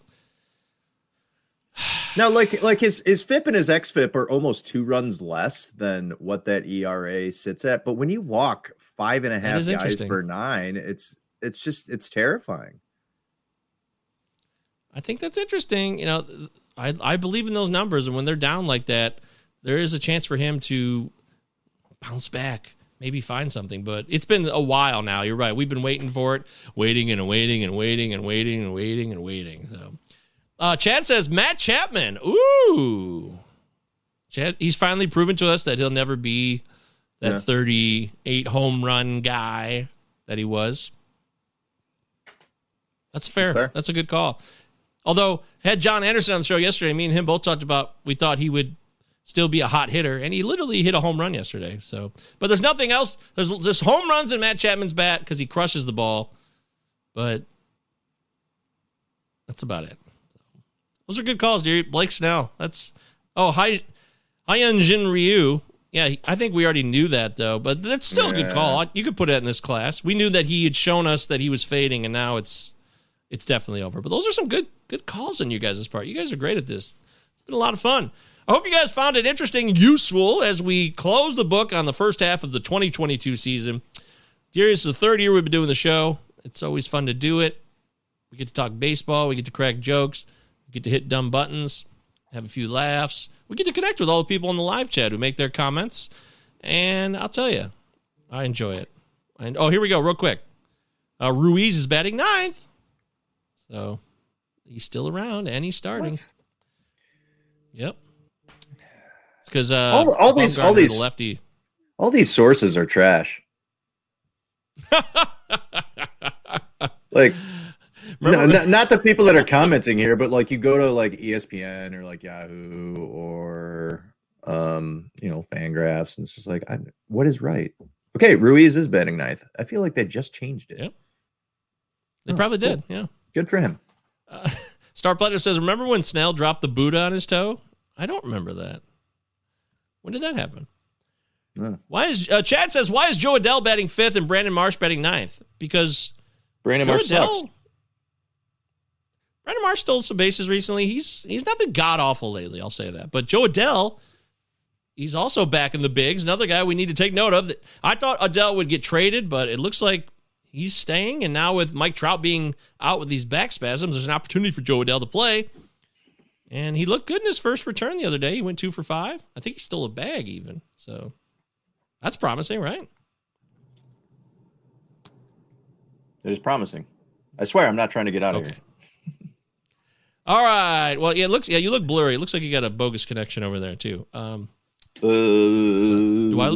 (sighs) Now, like like his his FIP and his XFIP are almost two runs less than what that ERA sits at. But when you walk five and a half guys per nine, it's it's just it's terrifying. I think that's interesting. You know, I I believe in those numbers, and when they're down like that, there is a chance for him to bounce back, maybe find something. But it's been a while now. You're right. We've been waiting for it, waiting and waiting and waiting and waiting and waiting and waiting. So, uh, Chad says Matt Chapman. Ooh, Chad. He's finally proven to us that he'll never be that Yeah. 38 home run guy that he was. That's fair. fair. That's a good call. Although had John Anderson on the show yesterday, me and him both talked about we thought he would still be a hot hitter, and he literally hit a home run yesterday. So, but there's nothing else. There's just home runs in Matt Chapman's bat because he crushes the ball, but that's about it. Those are good calls, dude. Blake Snell. That's oh hi, Hyunjin Ryu. Yeah, I think we already knew that though, but that's still a good call. You could put that in this class. We knew that he had shown us that he was fading, and now it's it's definitely over. But those are some good good calls on you guys' part. You guys are great at this. It's been a lot of fun. I hope you guys found it interesting, useful as we close the book on the first half of the 2022 season. Dear, it's the third year we've been doing the show. It's always fun to do it. We get to talk baseball. We get to crack jokes. We get to hit dumb buttons, have a few laughs. We get to connect with all the people in the live chat who make their comments. And I'll tell you, I enjoy it. And oh, here we go, real quick. Uh, Ruiz is batting ninth, so he's still around and he's starting. What? Yep. Because uh, All- all these- all these- lefty. All these sources are trash. (laughs) like no, not, not the people that are commenting here, but like you go to like ESPN or like Yahoo or um, you know, Fangraphs, and it's just like, I, what is right? Okay, Ruiz is batting ninth. I feel like they just changed it. Yep. They Oh, probably cool. did. Yeah. Good for him. Uh, (laughs) Star Platter says, "Remember when Snell dropped the Buddha on his toe? I don't remember that. When did that happen? No. Why is uh, Chad says why is Jo Adell batting fifth and Brandon Marsh batting ninth? Because Brandon Joe Marsh sucks. Adell, Brandon Marsh stole some bases recently. He's he's not been god awful lately. I'll say that. But Jo Adell, he's also back in the bigs. Another guy we need to take note of. That I thought Adell would get traded, but it looks like he's staying. And now with Mike Trout being out with these back spasms, there's an opportunity for Jo Adell to play. And he looked good in his first return the other day. He went two for five. I think he stole a bag even. So that's promising, right? It is promising. I swear, I'm not trying to get out of here. (laughs) All right. Well, yeah, it looks yeah, you look blurry. It looks like you got a bogus connection over there too. Um, Uh, do I?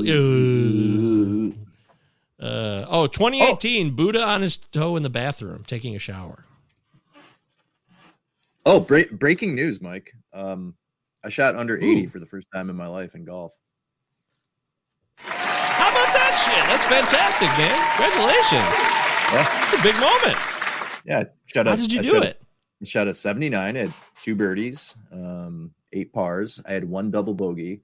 Uh, uh, oh, 2018, Buddha on his toe in the bathroom taking a shower. Oh, break, breaking news, Mike. Um, I shot under 80 for the first time in my life in golf. How about that Shit, that's fantastic, man. Congratulations. That's a big moment. Yeah. Shot How did you I do shot a- it? Shot a 79. I had two birdies, um, eight pars. I had one double bogey.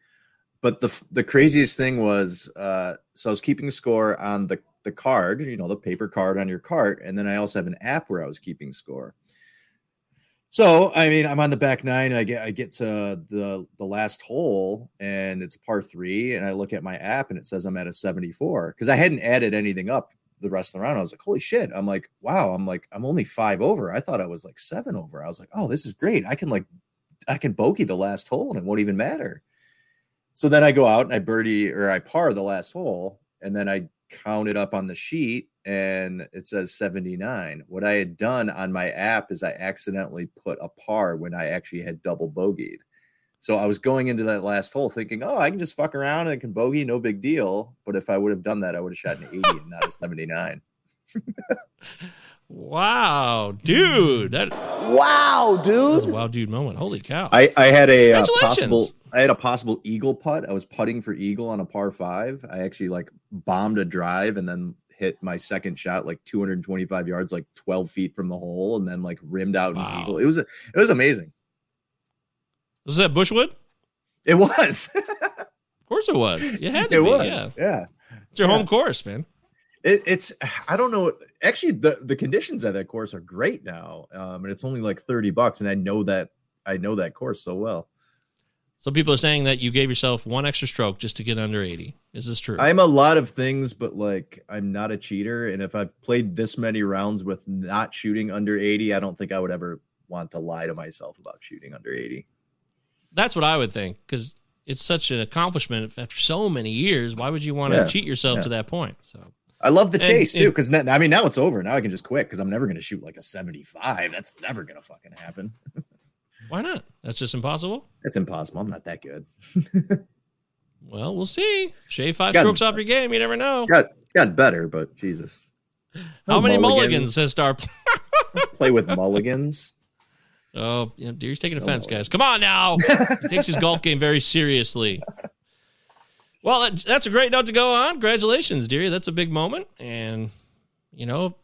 But the the craziest thing was, uh, so I was keeping score on the the card, you know, the paper card on your cart, and then I also have an app where I was keeping score. So I mean, I'm on the back nine. I get I get to the the last hole, and it's a par three, and I look at my app, and it says I'm at a 74 because I hadn't added anything up the rest of the round. I was like, holy shit! I'm like, wow! I'm like, I'm only five over. I thought I was like seven over. I was like, oh, this is great. I can like, I can bogey the last hole, and it won't even matter. So then I go out and I birdie or I par the last hole, and then I count it up on the sheet and it says 79. What I had done on my app is I accidentally put a par when I actually had double bogeyed. So I was going into that last hole thinking, oh, I can just fuck around and I can bogey, no big deal. But if I would have done that, I would have shot an 80 and not a 79. (laughs) Wow, dude. That Wow, that was dude. a wow dude moment. Holy cow. I, I had a uh, possible I had a possible eagle putt. I was putting for eagle on a par five. I actually like bombed a drive and then hit my second shot like 225 yards, like 12 feet from the hole, and then like rimmed out Wow. an eagle. It was it was amazing. was that Bushwood? It was. (laughs) Of course it was. You had to it be, was. Yeah. Yeah. It's your Yeah. home course, man. It, it's I don't know. Actually, the the conditions at that course are great now, um, and it's only like 30 bucks, and I know that I know that course so well. Some people are saying that you gave yourself one extra stroke just to get under 80. Is this true? I'm a lot of things, but like I'm not a cheater. And if I've played this many rounds with not shooting under 80, I don't think I would ever want to lie to myself about shooting under 80. That's what I would think because it's such an accomplishment after so many years. Why would you want to Yeah, cheat yourself yeah. to that point? So I love the And- chase too, because I mean now it's over. Now I can just quit because I'm never going to shoot like a 75. That's never going to fucking happen. (laughs) why not? That's just impossible. It's impossible. I'm not that good. (laughs) Well, we'll see. Shave five Got- strokes off your game. You never know. Got got better, but Jesus. How No many mulligans, mulligans. says Star? (laughs) Play with mulligans. Oh, know, Deary's taking No offense, guys. Come on now. (laughs) he takes his golf game very seriously. Well, that, that's a great note to go on. Congratulations, Deary. That's a big moment. And, you know,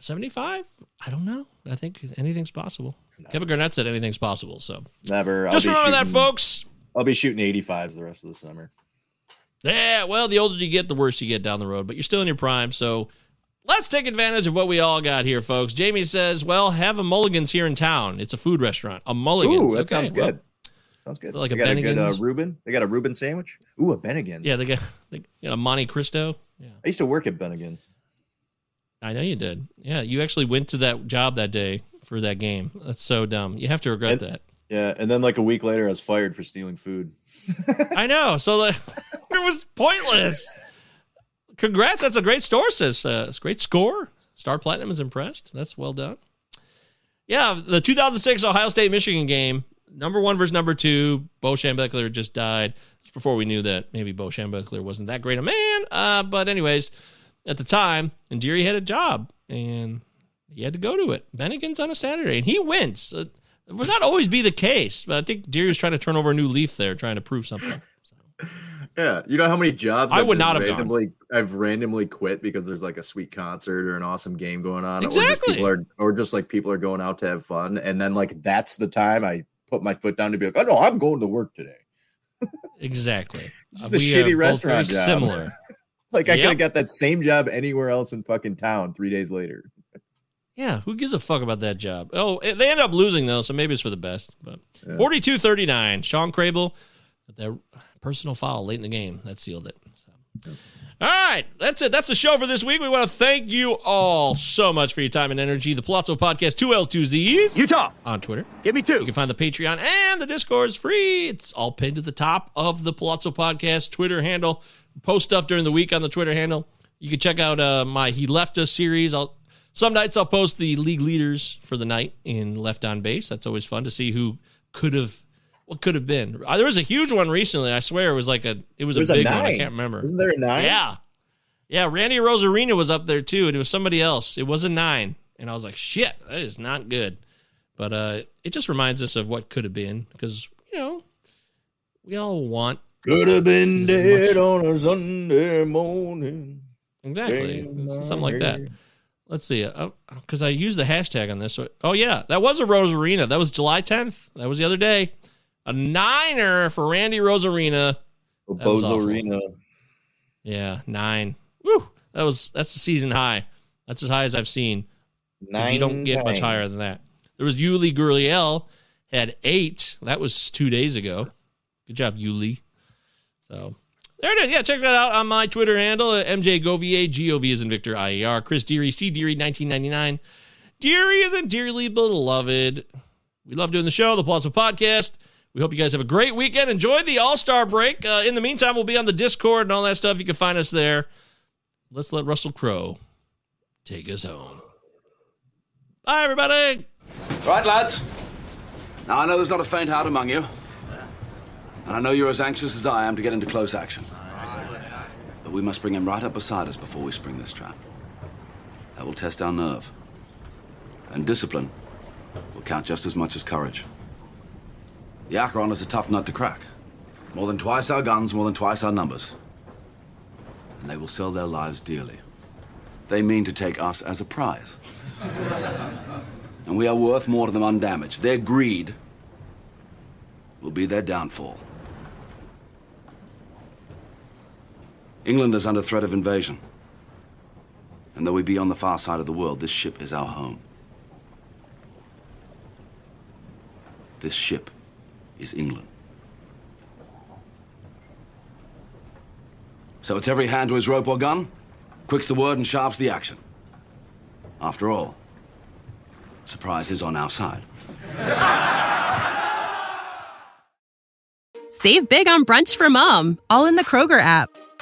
75? I don't know. I think anything's possible. Kevin Garnett said anything's possible. So Never. I'll just be remember that, folks. I'll be shooting 85s the rest of the summer. Yeah, well, the older you get, the worse you get down the road, but you're still in your prime. So let's take advantage of what we all got here, folks. Jamie says, well, have a Mulligan's here in town. It's a food restaurant. A Mulligan's. Ooh, that Okay, sounds well, good. Sounds good. Like they a got a good uh, Reuben. They got a Reuben sandwich. Ooh, a Bennigan's. yeah, they got, they got a Monte Cristo. Yeah. I used to work at Bennigan's. I know you did. Yeah, you actually went to that job that day for that game. That's so dumb. You have to regret And- that. Yeah, and then like a week later, I was fired for stealing food. (laughs) I know. So like, (laughs) it was pointless. Congrats. That's a great store, says. Uh, it's a great score. Star Platinum is impressed. That's well done. Yeah, the 2006 Ohio State Michigan game, number one versus number two. Bo Schembechler just died. Just before we knew that maybe Bo Schembechler wasn't that great a man. Uh, but anyways, at the time, and Deary had a job and he had to go to it. Bennigan's on a Saturday and he wins. Uh, it would not always be the case, but I think Deary was trying to turn over a new leaf there, trying to prove something. (laughs) Yeah, you know how many jobs I I've would not have gone. randomly I've randomly quit because there's like a sweet concert or an awesome game going on, or just Exactly. people are or just like people are going out to have fun, and then like that's the time I put my foot down to be like, oh no, I'm going to work today. (laughs) Exactly. It's a We shitty restaurant job. Similar. (laughs) Like I could have got that same job anywhere else in fucking town three days later. Yeah, who gives a fuck about that job? Oh, eh, they end up losing though, so maybe it's for the best. But Yeah. 42-39, Shawn Crable, that personal foul late in the game that sealed it. So. All right, that's it. That's the show for this week. We want to thank you all so much for your time and energy. The Palazzo Podcast, two L's, two Z's. Utah, on Twitter. give me two. You can find the Patreon and the Discord is free. It's all pinned to the top of the Palazzo Podcast Twitter handle. Post stuff during the week on the Twitter handle. You can check out uh, my He Left Us series. I'll some nights I'll post the league leaders for the night in Left on Base. That's always fun to see who could have what could have been. Uh, there was a huge one recently. I swear it was like a it was, was a a big one. I can't remember. Wasn't there a nine? Yeah. Yeah, Randy Arozarena was up there too, and it was somebody else. It was a nine. And I was like, shit, that is not good. But uh it just reminds us of what could have been, because, you know, we all want Could have been dead on a Sunday morning. Exactly. Something like that. Let's see. Uh, oh, because I used the hashtag on this. So, oh, yeah. That was a Arozarena. That was July 10th. That was the other day. A niner for Randy Arozarena. Awful. Yeah, nine. Woo! That was that's the season high. That's as high as I've seen. 'Cause you don't get much higher than that. There was Yuli Gurriel had eight. That was two days ago. Good job, Yuli. So there it is. Yeah, check that out on my Twitter handle at MJ Govier. G O V is in Victor IER. Chris Deary, C Deary 1999. Deary is in dearly beloved. We love doing the show, the Palazzo Podcast. We hope you guys have a great weekend. Enjoy the All Star break. Uh, in the meantime, we'll be on the Discord and all that stuff. You can find us there. Let's let Russell Crowe take us home. Bye, everybody. Right, lads. Now, I know there's not a faint heart among you. And I know you're as anxious as I am to get into close action. But we must bring him right up beside us before we spring this trap. That will test our nerve. And discipline will count just as much as courage. The Acheron is a tough nut to crack. More than twice our guns, more than twice our numbers. And they will sell their lives dearly. They mean to take us as a prize. And we are worth more to them undamaged. Their greed will be their downfall. England is under threat of invasion. And though we be on the far side of the world, this ship is our home. This ship is England. So it's every hand to his rope or gun, quick's the word and sharp's the action. After all, surprise is on our side. Save big on brunch for mom, all in the Kroger app.